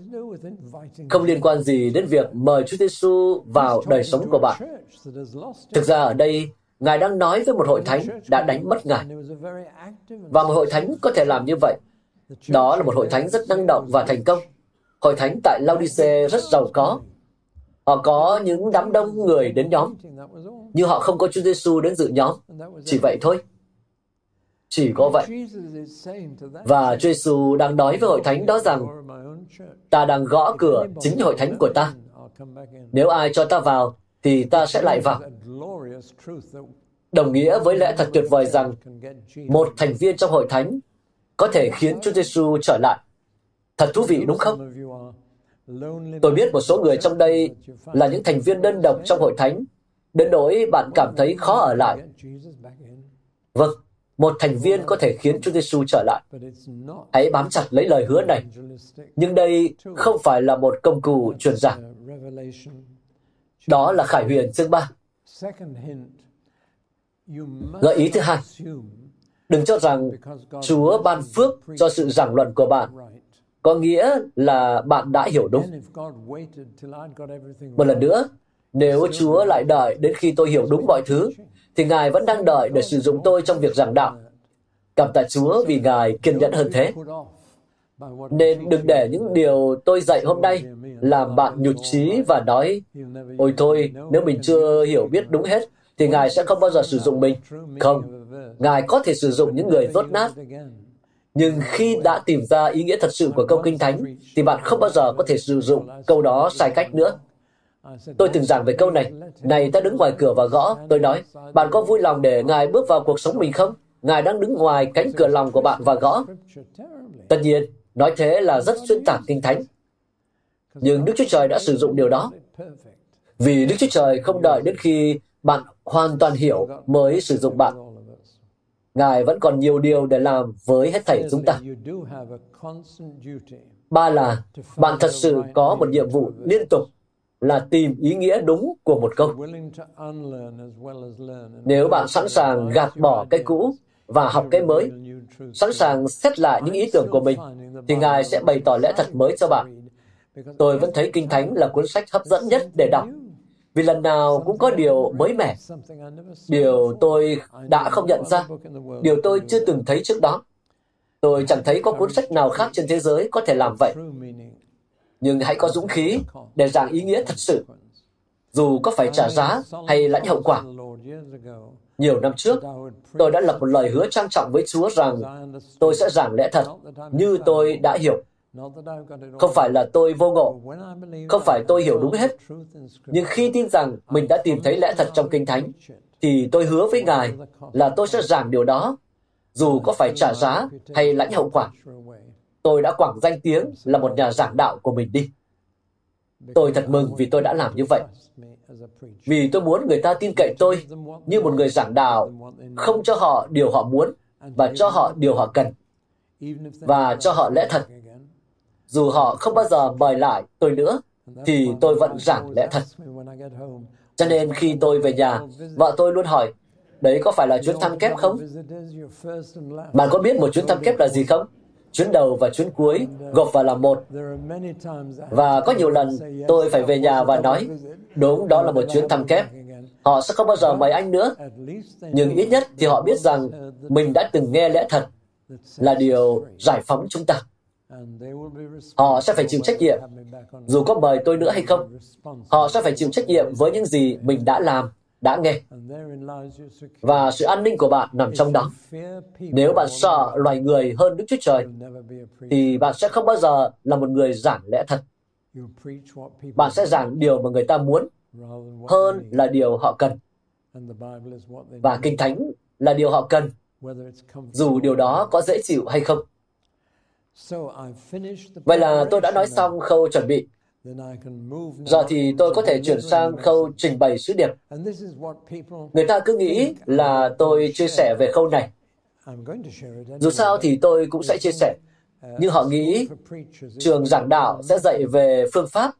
không liên quan gì đến việc mời Chúa Giêsu vào đời sống của bạn. Thực ra ở đây, Ngài đang nói với một hội thánh đã đánh mất Ngài. Và một hội thánh có thể làm như vậy. Đó là một hội thánh rất năng động và thành công. Hội thánh tại Laodice rất giàu có, Họ có những đám đông người đến nhóm, nhưng họ không có Chúa Giêsu đến dự nhóm. Chỉ vậy thôi. Chỉ có vậy. Và Chúa Giêsu đang nói với hội thánh đó rằng, ta đang gõ cửa chính hội thánh của ta. Nếu ai cho ta vào, thì ta sẽ lại vào. Đồng nghĩa với lẽ thật tuyệt vời rằng một thành viên trong hội thánh có thể khiến Chúa Giêsu trở lại. Thật thú vị đúng không? Tôi biết một số người trong đây là những thành viên đơn độc trong hội thánh, đến nỗi bạn cảm thấy khó ở lại. Vâng, một thành viên có thể khiến Chúa Giêsu trở lại. Hãy bám chặt lấy lời hứa này. Nhưng đây không phải là một công cụ truyền giảng. Đó là Khải Huyền chương 3. Gợi ý thứ hai. Đừng cho rằng Chúa ban phước cho sự giảng luận của bạn có nghĩa là bạn đã hiểu đúng. Một lần nữa, nếu Chúa lại đợi đến khi tôi hiểu đúng mọi thứ, thì Ngài vẫn đang đợi để sử dụng tôi trong việc giảng đạo. Cảm tạ Chúa vì Ngài kiên nhẫn hơn thế. Nên đừng để những điều tôi dạy hôm nay làm bạn nhụt chí và nói Ôi thôi, nếu mình chưa hiểu biết đúng hết, thì Ngài sẽ không bao giờ sử dụng mình. Không, Ngài có thể sử dụng những người tốt nát nhưng khi đã tìm ra ý nghĩa thật sự của câu Kinh Thánh, thì bạn không bao giờ có thể sử dụng câu đó sai cách nữa. Tôi từng giảng về câu này. Này, ta đứng ngoài cửa và gõ. Tôi nói, bạn có vui lòng để Ngài bước vào cuộc sống mình không? Ngài đang đứng ngoài cánh cửa lòng của bạn và gõ. Tất nhiên, nói thế là rất xuyên tạc Kinh Thánh. Nhưng Đức Chúa Trời đã sử dụng điều đó. Vì Đức Chúa Trời không đợi đến khi bạn hoàn toàn hiểu mới sử dụng bạn. Ngài vẫn còn nhiều điều để làm với hết thảy chúng ta. Ba là bạn thật sự có một nhiệm vụ liên tục là tìm ý nghĩa đúng của một câu. Nếu bạn sẵn sàng gạt bỏ cái cũ và học cái mới, sẵn sàng xét lại những ý tưởng của mình, thì Ngài sẽ bày tỏ lẽ thật mới cho bạn. Tôi vẫn thấy Kinh Thánh là cuốn sách hấp dẫn nhất để đọc vì lần nào cũng có điều mới mẻ, điều tôi đã không nhận ra, điều tôi chưa từng thấy trước đó. Tôi chẳng thấy có cuốn sách nào khác trên thế giới có thể làm vậy. Nhưng hãy có dũng khí để giảng ý nghĩa thật sự, dù có phải trả giá hay lãnh hậu quả. Nhiều năm trước, tôi đã lập một lời hứa trang trọng với Chúa rằng tôi sẽ giảng lẽ thật như tôi đã hiểu không phải là tôi vô ngộ, không phải tôi hiểu đúng hết. Nhưng khi tin rằng mình đã tìm thấy lẽ thật trong Kinh Thánh, thì tôi hứa với Ngài là tôi sẽ giảng điều đó, dù có phải trả giá hay lãnh hậu quả. Tôi đã quảng danh tiếng là một nhà giảng đạo của mình đi. Tôi thật mừng vì tôi đã làm như vậy. Vì tôi muốn người ta tin cậy tôi như một người giảng đạo, không cho họ điều họ muốn và cho họ điều họ cần và cho họ lẽ thật dù họ không bao giờ mời lại tôi nữa, thì tôi vẫn giảng lẽ thật. Cho nên khi tôi về nhà, vợ tôi luôn hỏi, đấy có phải là chuyến thăm kép không? Bạn có biết một chuyến thăm kép là gì không? Chuyến đầu và chuyến cuối gộp vào là một. Và có nhiều lần tôi phải về nhà và nói, đúng đó là một chuyến thăm kép. Họ sẽ không bao giờ mời anh nữa. Nhưng ít nhất thì họ biết rằng mình đã từng nghe lẽ thật là điều giải phóng chúng ta. Họ sẽ phải chịu trách nhiệm, dù có mời tôi nữa hay không. Họ sẽ phải chịu trách nhiệm với những gì mình đã làm, đã nghe. Và sự an ninh của bạn nằm trong đó. Nếu bạn sợ loài người hơn Đức Chúa Trời, thì bạn sẽ không bao giờ là một người giảng lẽ thật. Bạn sẽ giảng điều mà người ta muốn hơn là điều họ cần. Và Kinh Thánh là điều họ cần, dù điều đó có dễ chịu hay không. Vậy là tôi đã nói xong khâu chuẩn bị. Giờ thì tôi có thể chuyển sang khâu trình bày sứ điệp. Người ta cứ nghĩ là tôi chia sẻ về khâu này. Dù sao thì tôi cũng sẽ chia sẻ. Nhưng họ nghĩ trường giảng đạo sẽ dạy về phương pháp,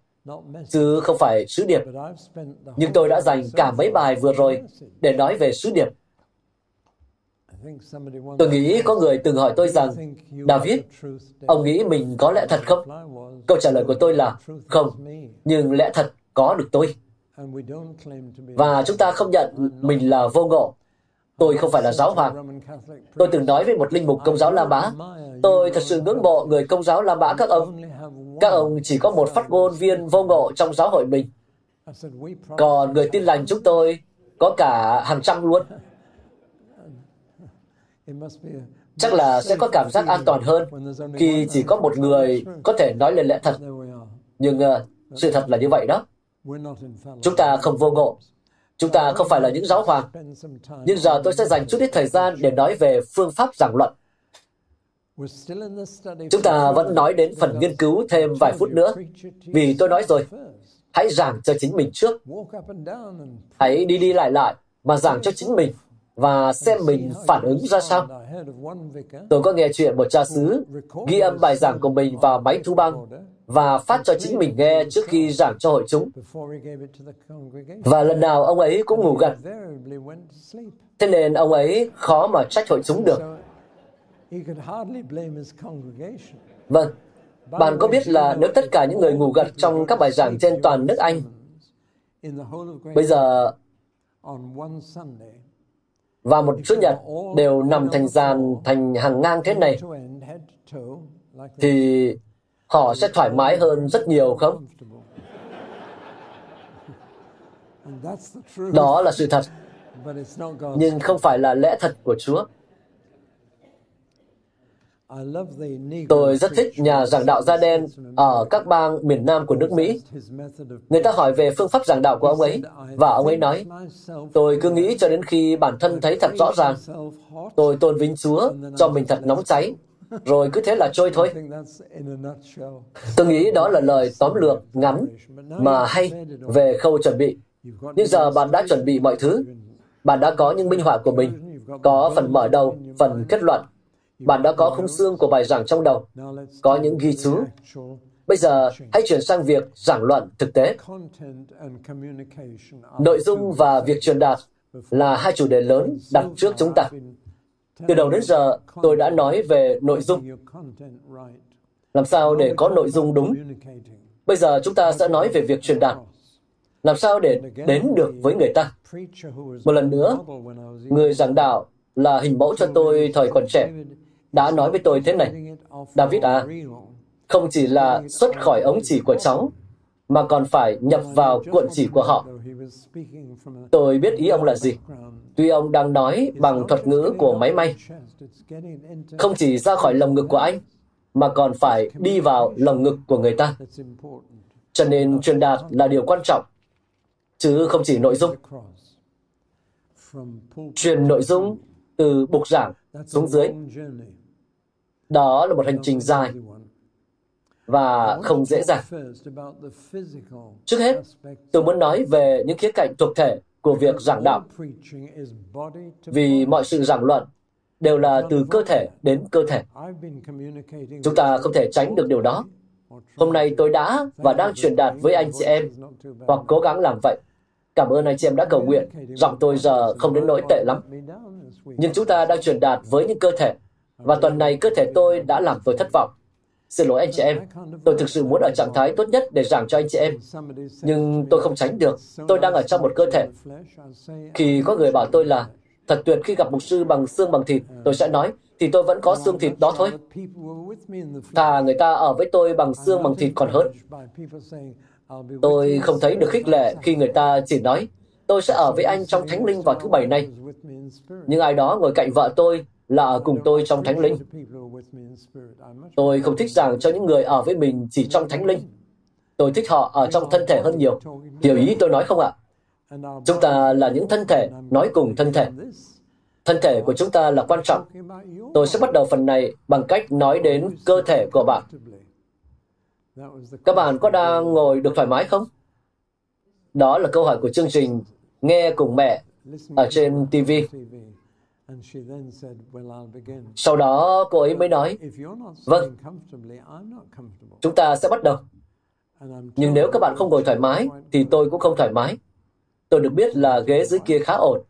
chứ không phải sứ điệp. Nhưng tôi đã dành cả mấy bài vừa rồi để nói về sứ điệp. Tôi nghĩ có người từng hỏi tôi rằng, David, ông nghĩ mình có lẽ thật không? Câu trả lời của tôi là, không, nhưng lẽ thật có được tôi. Và chúng ta không nhận mình là vô ngộ. Tôi không phải là giáo hoàng. Tôi từng nói với một linh mục công giáo La Mã, tôi thật sự ngưỡng mộ người công giáo La Mã các ông. Các ông chỉ có một phát ngôn viên vô ngộ trong giáo hội mình. Còn người tin lành chúng tôi có cả hàng trăm luôn. Chắc là sẽ có cảm giác an toàn hơn khi chỉ có một người có thể nói lên lẽ thật. Nhưng uh, sự thật là như vậy đó. Chúng ta không vô ngộ. Chúng ta không phải là những giáo hoàng. Nhưng giờ tôi sẽ dành chút ít thời gian để nói về phương pháp giảng luận. Chúng ta vẫn nói đến phần nghiên cứu thêm vài phút nữa, vì tôi nói rồi, hãy giảng cho chính mình trước. Hãy đi đi lại lại mà giảng cho chính mình và xem mình phản ứng ra sao. Tôi có nghe chuyện một cha xứ ghi âm bài giảng của mình vào máy thu băng và phát cho chính mình nghe trước khi giảng cho hội chúng. Và lần nào ông ấy cũng ngủ gật. Thế nên ông ấy khó mà trách hội chúng được. Vâng, bạn có biết là nếu tất cả những người ngủ gật trong các bài giảng trên toàn nước Anh, bây giờ và một chữ Nhật đều nằm thành dàn thành hàng ngang thế này, thì họ sẽ thoải mái hơn rất nhiều không? Đó là sự thật, nhưng không phải là lẽ thật của Chúa. Tôi rất thích nhà giảng đạo da đen ở các bang miền Nam của nước Mỹ. Người ta hỏi về phương pháp giảng đạo của ông ấy, và ông ấy nói, tôi cứ nghĩ cho đến khi bản thân thấy thật rõ ràng, tôi tôn vinh Chúa, cho mình thật nóng cháy, rồi cứ thế là trôi thôi. Tôi nghĩ đó là lời tóm lược ngắn mà hay về khâu chuẩn bị. Nhưng giờ bạn đã chuẩn bị mọi thứ. Bạn đã có những minh họa của mình, có phần mở đầu, phần kết luận, bạn đã có khung xương của bài giảng trong đầu, có những ghi chú. Bây giờ, hãy chuyển sang việc giảng luận thực tế. Nội dung và việc truyền đạt là hai chủ đề lớn đặt trước chúng ta. Từ đầu đến giờ, tôi đã nói về nội dung. Làm sao để có nội dung đúng? Bây giờ chúng ta sẽ nói về việc truyền đạt. Làm sao để đến được với người ta? Một lần nữa, người giảng đạo là hình mẫu cho tôi thời còn trẻ đã nói với tôi thế này, David à, không chỉ là xuất khỏi ống chỉ của cháu, mà còn phải nhập vào cuộn chỉ của họ. Tôi biết ý ông là gì. Tuy ông đang nói bằng thuật ngữ của máy may, không chỉ ra khỏi lồng ngực của anh, mà còn phải đi vào lồng ngực của người ta. Cho nên truyền đạt là điều quan trọng, chứ không chỉ nội dung. Truyền nội dung từ bục giảng xuống dưới đó là một hành trình dài và không dễ dàng. Trước hết, tôi muốn nói về những khía cạnh thuộc thể của việc giảng đạo. Vì mọi sự giảng luận đều là từ cơ thể đến cơ thể. Chúng ta không thể tránh được điều đó. Hôm nay tôi đã và đang truyền đạt với anh chị em, hoặc cố gắng làm vậy. Cảm ơn anh chị em đã cầu nguyện. Giọng tôi giờ không đến nỗi tệ lắm. Nhưng chúng ta đang truyền đạt với những cơ thể và tuần này cơ thể tôi đã làm tôi thất vọng. Xin lỗi anh chị em, tôi thực sự muốn ở trạng thái tốt nhất để giảng cho anh chị em. Nhưng tôi không tránh được, tôi đang ở trong một cơ thể. Khi có người bảo tôi là, Thật tuyệt khi gặp mục sư bằng xương bằng thịt, tôi sẽ nói, thì tôi vẫn có xương thịt đó thôi. Thà người ta ở với tôi bằng xương bằng thịt còn hơn. Tôi không thấy được khích lệ khi người ta chỉ nói, tôi sẽ ở với anh trong thánh linh vào thứ bảy này. Nhưng ai đó ngồi cạnh vợ tôi là ở cùng tôi trong thánh linh. Tôi không thích giảng cho những người ở với mình chỉ trong thánh linh. Tôi thích họ ở trong thân thể hơn nhiều. Hiểu ý tôi nói không ạ? Chúng ta là những thân thể, nói cùng thân thể. Thân thể của chúng ta là quan trọng. Tôi sẽ bắt đầu phần này bằng cách nói đến cơ thể của bạn. Các bạn có đang ngồi được thoải mái không? Đó là câu hỏi của chương trình Nghe cùng mẹ ở trên TV. Sau đó cô ấy mới nói, vâng, chúng ta sẽ bắt đầu. Nhưng nếu các bạn không ngồi thoải mái, thì tôi cũng không thoải mái. Tôi được biết là ghế dưới kia khá ổn.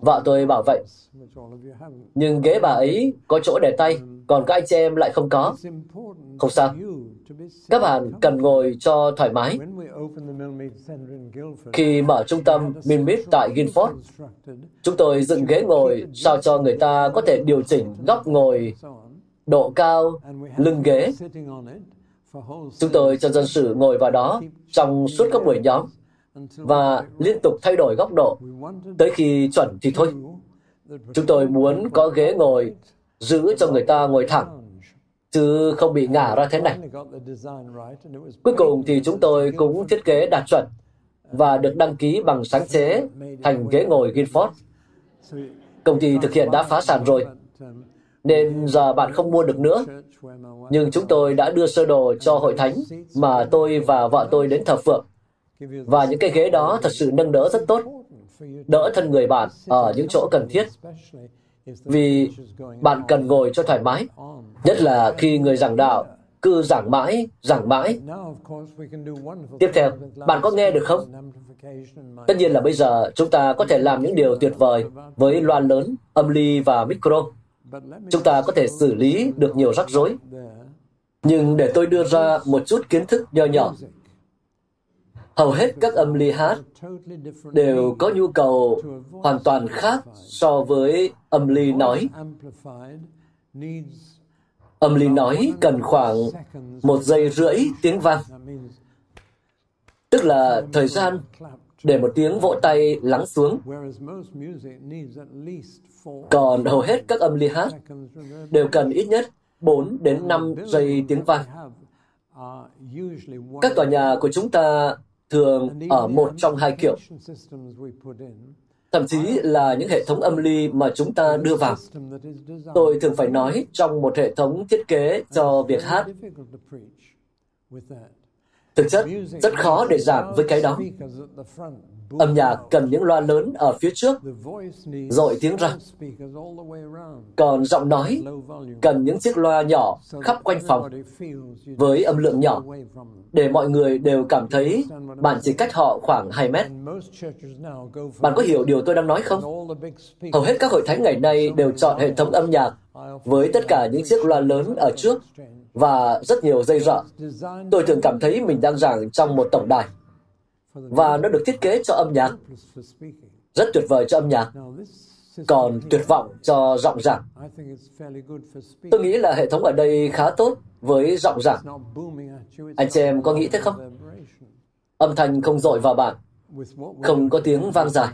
Vợ tôi bảo vậy. Nhưng ghế bà ấy có chỗ để tay, còn các anh chị em lại không có. Không sao. Các bạn cần ngồi cho thoải mái. Khi mở trung tâm Minmit tại Guildford, chúng tôi dựng ghế ngồi sao cho người ta có thể điều chỉnh góc ngồi, độ cao, lưng ghế. Chúng tôi cho dân sự ngồi vào đó trong suốt các buổi nhóm và liên tục thay đổi góc độ tới khi chuẩn thì thôi. Chúng tôi muốn có ghế ngồi giữ cho người ta ngồi thẳng chứ không bị ngả ra thế này. Cuối cùng thì chúng tôi cũng thiết kế đạt chuẩn và được đăng ký bằng sáng chế thành ghế ngồi Guildford. Công ty thực hiện đã phá sản rồi, nên giờ bạn không mua được nữa. Nhưng chúng tôi đã đưa sơ đồ cho hội thánh mà tôi và vợ tôi đến thờ phượng. Và những cái ghế đó thật sự nâng đỡ rất tốt, đỡ thân người bạn ở những chỗ cần thiết. Vì bạn cần ngồi cho thoải mái, nhất là khi người giảng đạo cứ giảng mãi, giảng mãi. Tiếp theo, bạn có nghe được không? Tất nhiên là bây giờ chúng ta có thể làm những điều tuyệt vời với loa lớn, âm ly và micro. Chúng ta có thể xử lý được nhiều rắc rối. Nhưng để tôi đưa ra một chút kiến thức nho nhỏ. Hầu hết các âm ly hát đều có nhu cầu hoàn toàn khác so với âm ly nói. Âm ly nói cần khoảng một giây rưỡi tiếng vang, tức là thời gian để một tiếng vỗ tay lắng xuống. Còn hầu hết các âm ly hát đều cần ít nhất 4 đến 5 giây tiếng vang. Các tòa nhà của chúng ta thường ở một trong hai kiểu. Thậm chí là những hệ thống âm ly mà chúng ta đưa vào. Tôi thường phải nói trong một hệ thống thiết kế cho việc hát. Thực chất, rất khó để giảng với cái đó. Âm nhạc cần những loa lớn ở phía trước, dội tiếng ra. Còn giọng nói cần những chiếc loa nhỏ khắp quanh phòng, với âm lượng nhỏ, để mọi người đều cảm thấy bạn chỉ cách họ khoảng 2 mét. Bạn có hiểu điều tôi đang nói không? Hầu hết các hội thánh ngày nay đều chọn hệ thống âm nhạc với tất cả những chiếc loa lớn ở trước và rất nhiều dây rợ. Tôi thường cảm thấy mình đang giảng trong một tổng đài. Và nó được thiết kế cho âm nhạc. Rất tuyệt vời cho âm nhạc. Còn tuyệt vọng cho giọng giảng. Tôi nghĩ là hệ thống ở đây khá tốt với giọng giảng. Anh chị em có nghĩ thế không? Âm thanh không dội vào bạn, không có tiếng vang dài.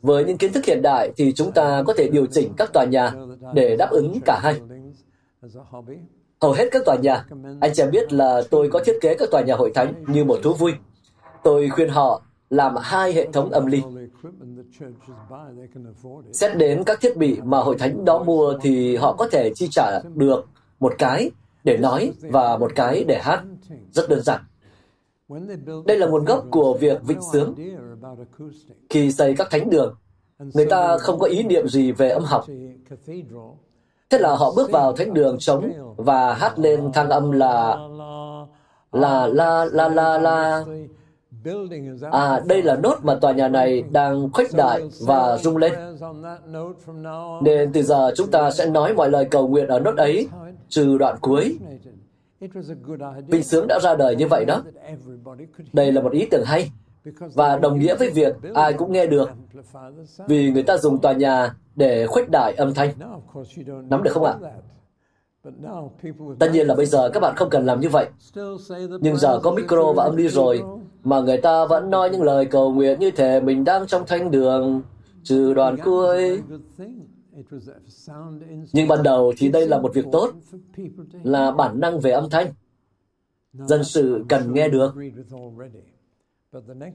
Với những kiến thức hiện đại thì chúng ta có thể điều chỉnh các tòa nhà để đáp ứng cả hai. Hầu hết các tòa nhà, anh chàng biết là tôi có thiết kế các tòa nhà hội thánh như một thú vui. Tôi khuyên họ làm hai hệ thống âm ly. Xét đến các thiết bị mà hội thánh đó mua thì họ có thể chi trả được một cái để nói và một cái để hát. Rất đơn giản. Đây là nguồn gốc của việc vịnh sướng. Khi xây các thánh đường, người ta không có ý niệm gì về âm học. Thế là họ bước vào thánh đường trống và hát lên thang âm là là la la la la. À, đây là nốt mà tòa nhà này đang khuếch đại và rung lên. Nên từ giờ chúng ta sẽ nói mọi lời cầu nguyện ở nốt ấy, trừ đoạn cuối. Vinh sướng đã ra đời như vậy đó. Đây là một ý tưởng hay và đồng nghĩa với việc ai cũng nghe được vì người ta dùng tòa nhà để khuếch đại âm thanh. Nắm được không ạ? Tất nhiên là bây giờ các bạn không cần làm như vậy. Nhưng giờ có micro và âm đi rồi, mà người ta vẫn nói những lời cầu nguyện như thể mình đang trong thanh đường, trừ đoàn cuối. Nhưng ban đầu thì đây là một việc tốt, là bản năng về âm thanh. Dân sự cần nghe được.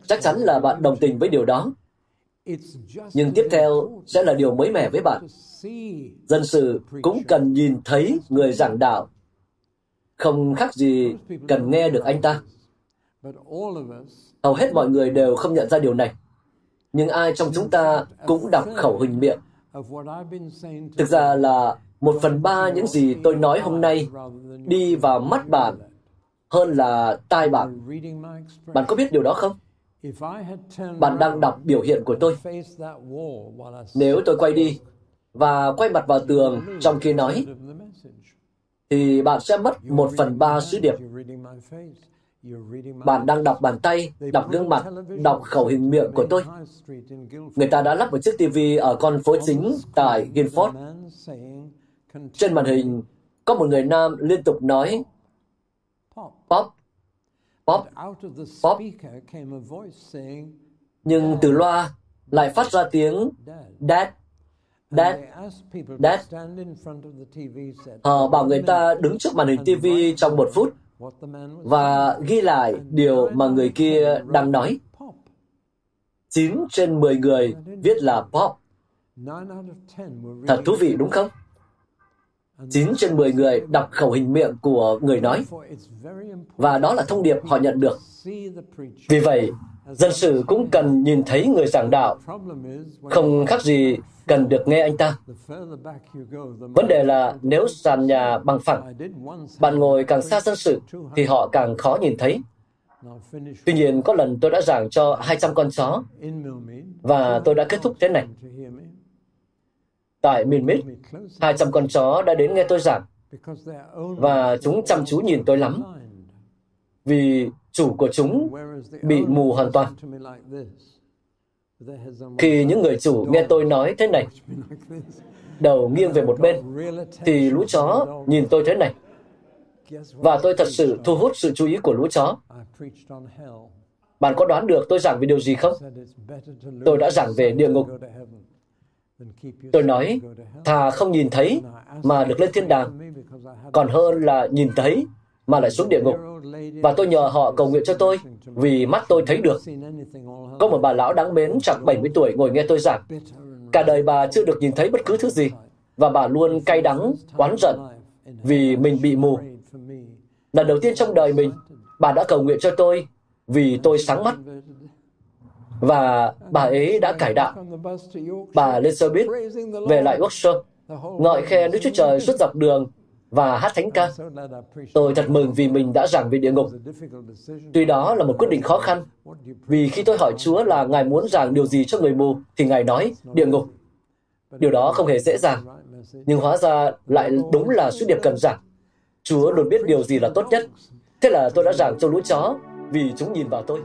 Chắc chắn là bạn đồng tình với điều đó. Nhưng tiếp theo sẽ là điều mới mẻ với bạn. Dân sự cũng cần nhìn thấy người giảng đạo. Không khác gì cần nghe được anh ta. Hầu hết mọi người đều không nhận ra điều này. Nhưng ai trong chúng ta cũng đọc khẩu hình miệng. Thực ra là một phần ba những gì tôi nói hôm nay đi vào mắt bạn hơn là tai bạn. Bạn có biết điều đó không? Bạn đang đọc biểu hiện của tôi. Nếu tôi quay đi và quay mặt vào tường trong khi nói, thì bạn sẽ mất một phần ba sứ điệp. Bạn đang đọc bàn tay, đọc gương mặt, đọc khẩu hình miệng của tôi. Người ta đã lắp một chiếc TV ở con phố chính tại Guildford. Trên màn hình, có một người nam liên tục nói Pop, pop, pop. Nhưng từ loa lại phát ra tiếng dad, dad, dad. Họ bảo người ta đứng trước màn hình TV trong một phút và ghi lại điều mà người kia đang nói. 9 trên 10 người viết là pop. Thật thú vị đúng không? 9 trên 10 người đọc khẩu hình miệng của người nói. Và đó là thông điệp họ nhận được. Vì vậy, dân sự cũng cần nhìn thấy người giảng đạo. Không khác gì cần được nghe anh ta. Vấn đề là nếu sàn nhà bằng phẳng, bạn ngồi càng xa dân sự thì họ càng khó nhìn thấy. Tuy nhiên, có lần tôi đã giảng cho 200 con chó và tôi đã kết thúc thế này. Tại miền Mít, 200 con chó đã đến nghe tôi giảng và chúng chăm chú nhìn tôi lắm vì chủ của chúng bị mù hoàn toàn. Khi những người chủ nghe tôi nói thế này, đầu nghiêng về một bên, thì lũ chó nhìn tôi thế này. Và tôi thật sự thu hút sự chú ý của lũ chó. Bạn có đoán được tôi giảng về điều gì không? Tôi đã giảng về địa ngục. Tôi nói, thà không nhìn thấy mà được lên thiên đàng, còn hơn là nhìn thấy mà lại xuống địa ngục. Và tôi nhờ họ cầu nguyện cho tôi, vì mắt tôi thấy được. Có một bà lão đáng mến chẳng 70 tuổi ngồi nghe tôi giảng. Cả đời bà chưa được nhìn thấy bất cứ thứ gì, và bà luôn cay đắng, oán giận, vì mình bị mù. Lần đầu tiên trong đời mình, bà đã cầu nguyện cho tôi vì tôi sáng mắt và bà ấy đã cải đạo. Bà lên xe buýt, về lại Yorkshire, ngợi khen Đức Chúa Trời suốt dọc đường và hát thánh ca. Tôi thật mừng vì mình đã giảng về địa ngục. Tuy đó là một quyết định khó khăn, vì khi tôi hỏi Chúa là Ngài muốn giảng điều gì cho người mù, thì Ngài nói địa ngục. Điều đó không hề dễ dàng, nhưng hóa ra lại đúng là sứ điệp cần giảng. Chúa luôn biết điều gì là tốt nhất. Thế là tôi đã giảng cho lũ chó vì chúng nhìn vào tôi.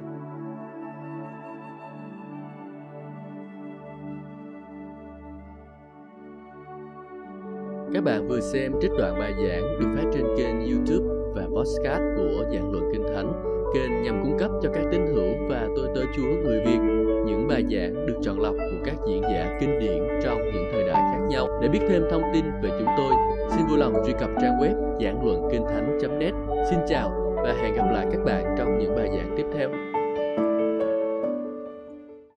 Các bạn vừa xem trích đoạn bài giảng được phát trên kênh YouTube và podcast của Giảng Luận Kinh Thánh, kênh nhằm cung cấp cho các tín hữu và tôi tớ Chúa người Việt những bài giảng được chọn lọc của các diễn giả kinh điển trong những thời đại khác nhau. Để biết thêm thông tin về chúng tôi, xin vui lòng truy cập trang web giảng luận kinh thánh.net. Xin chào và hẹn gặp lại các bạn trong những bài giảng tiếp theo.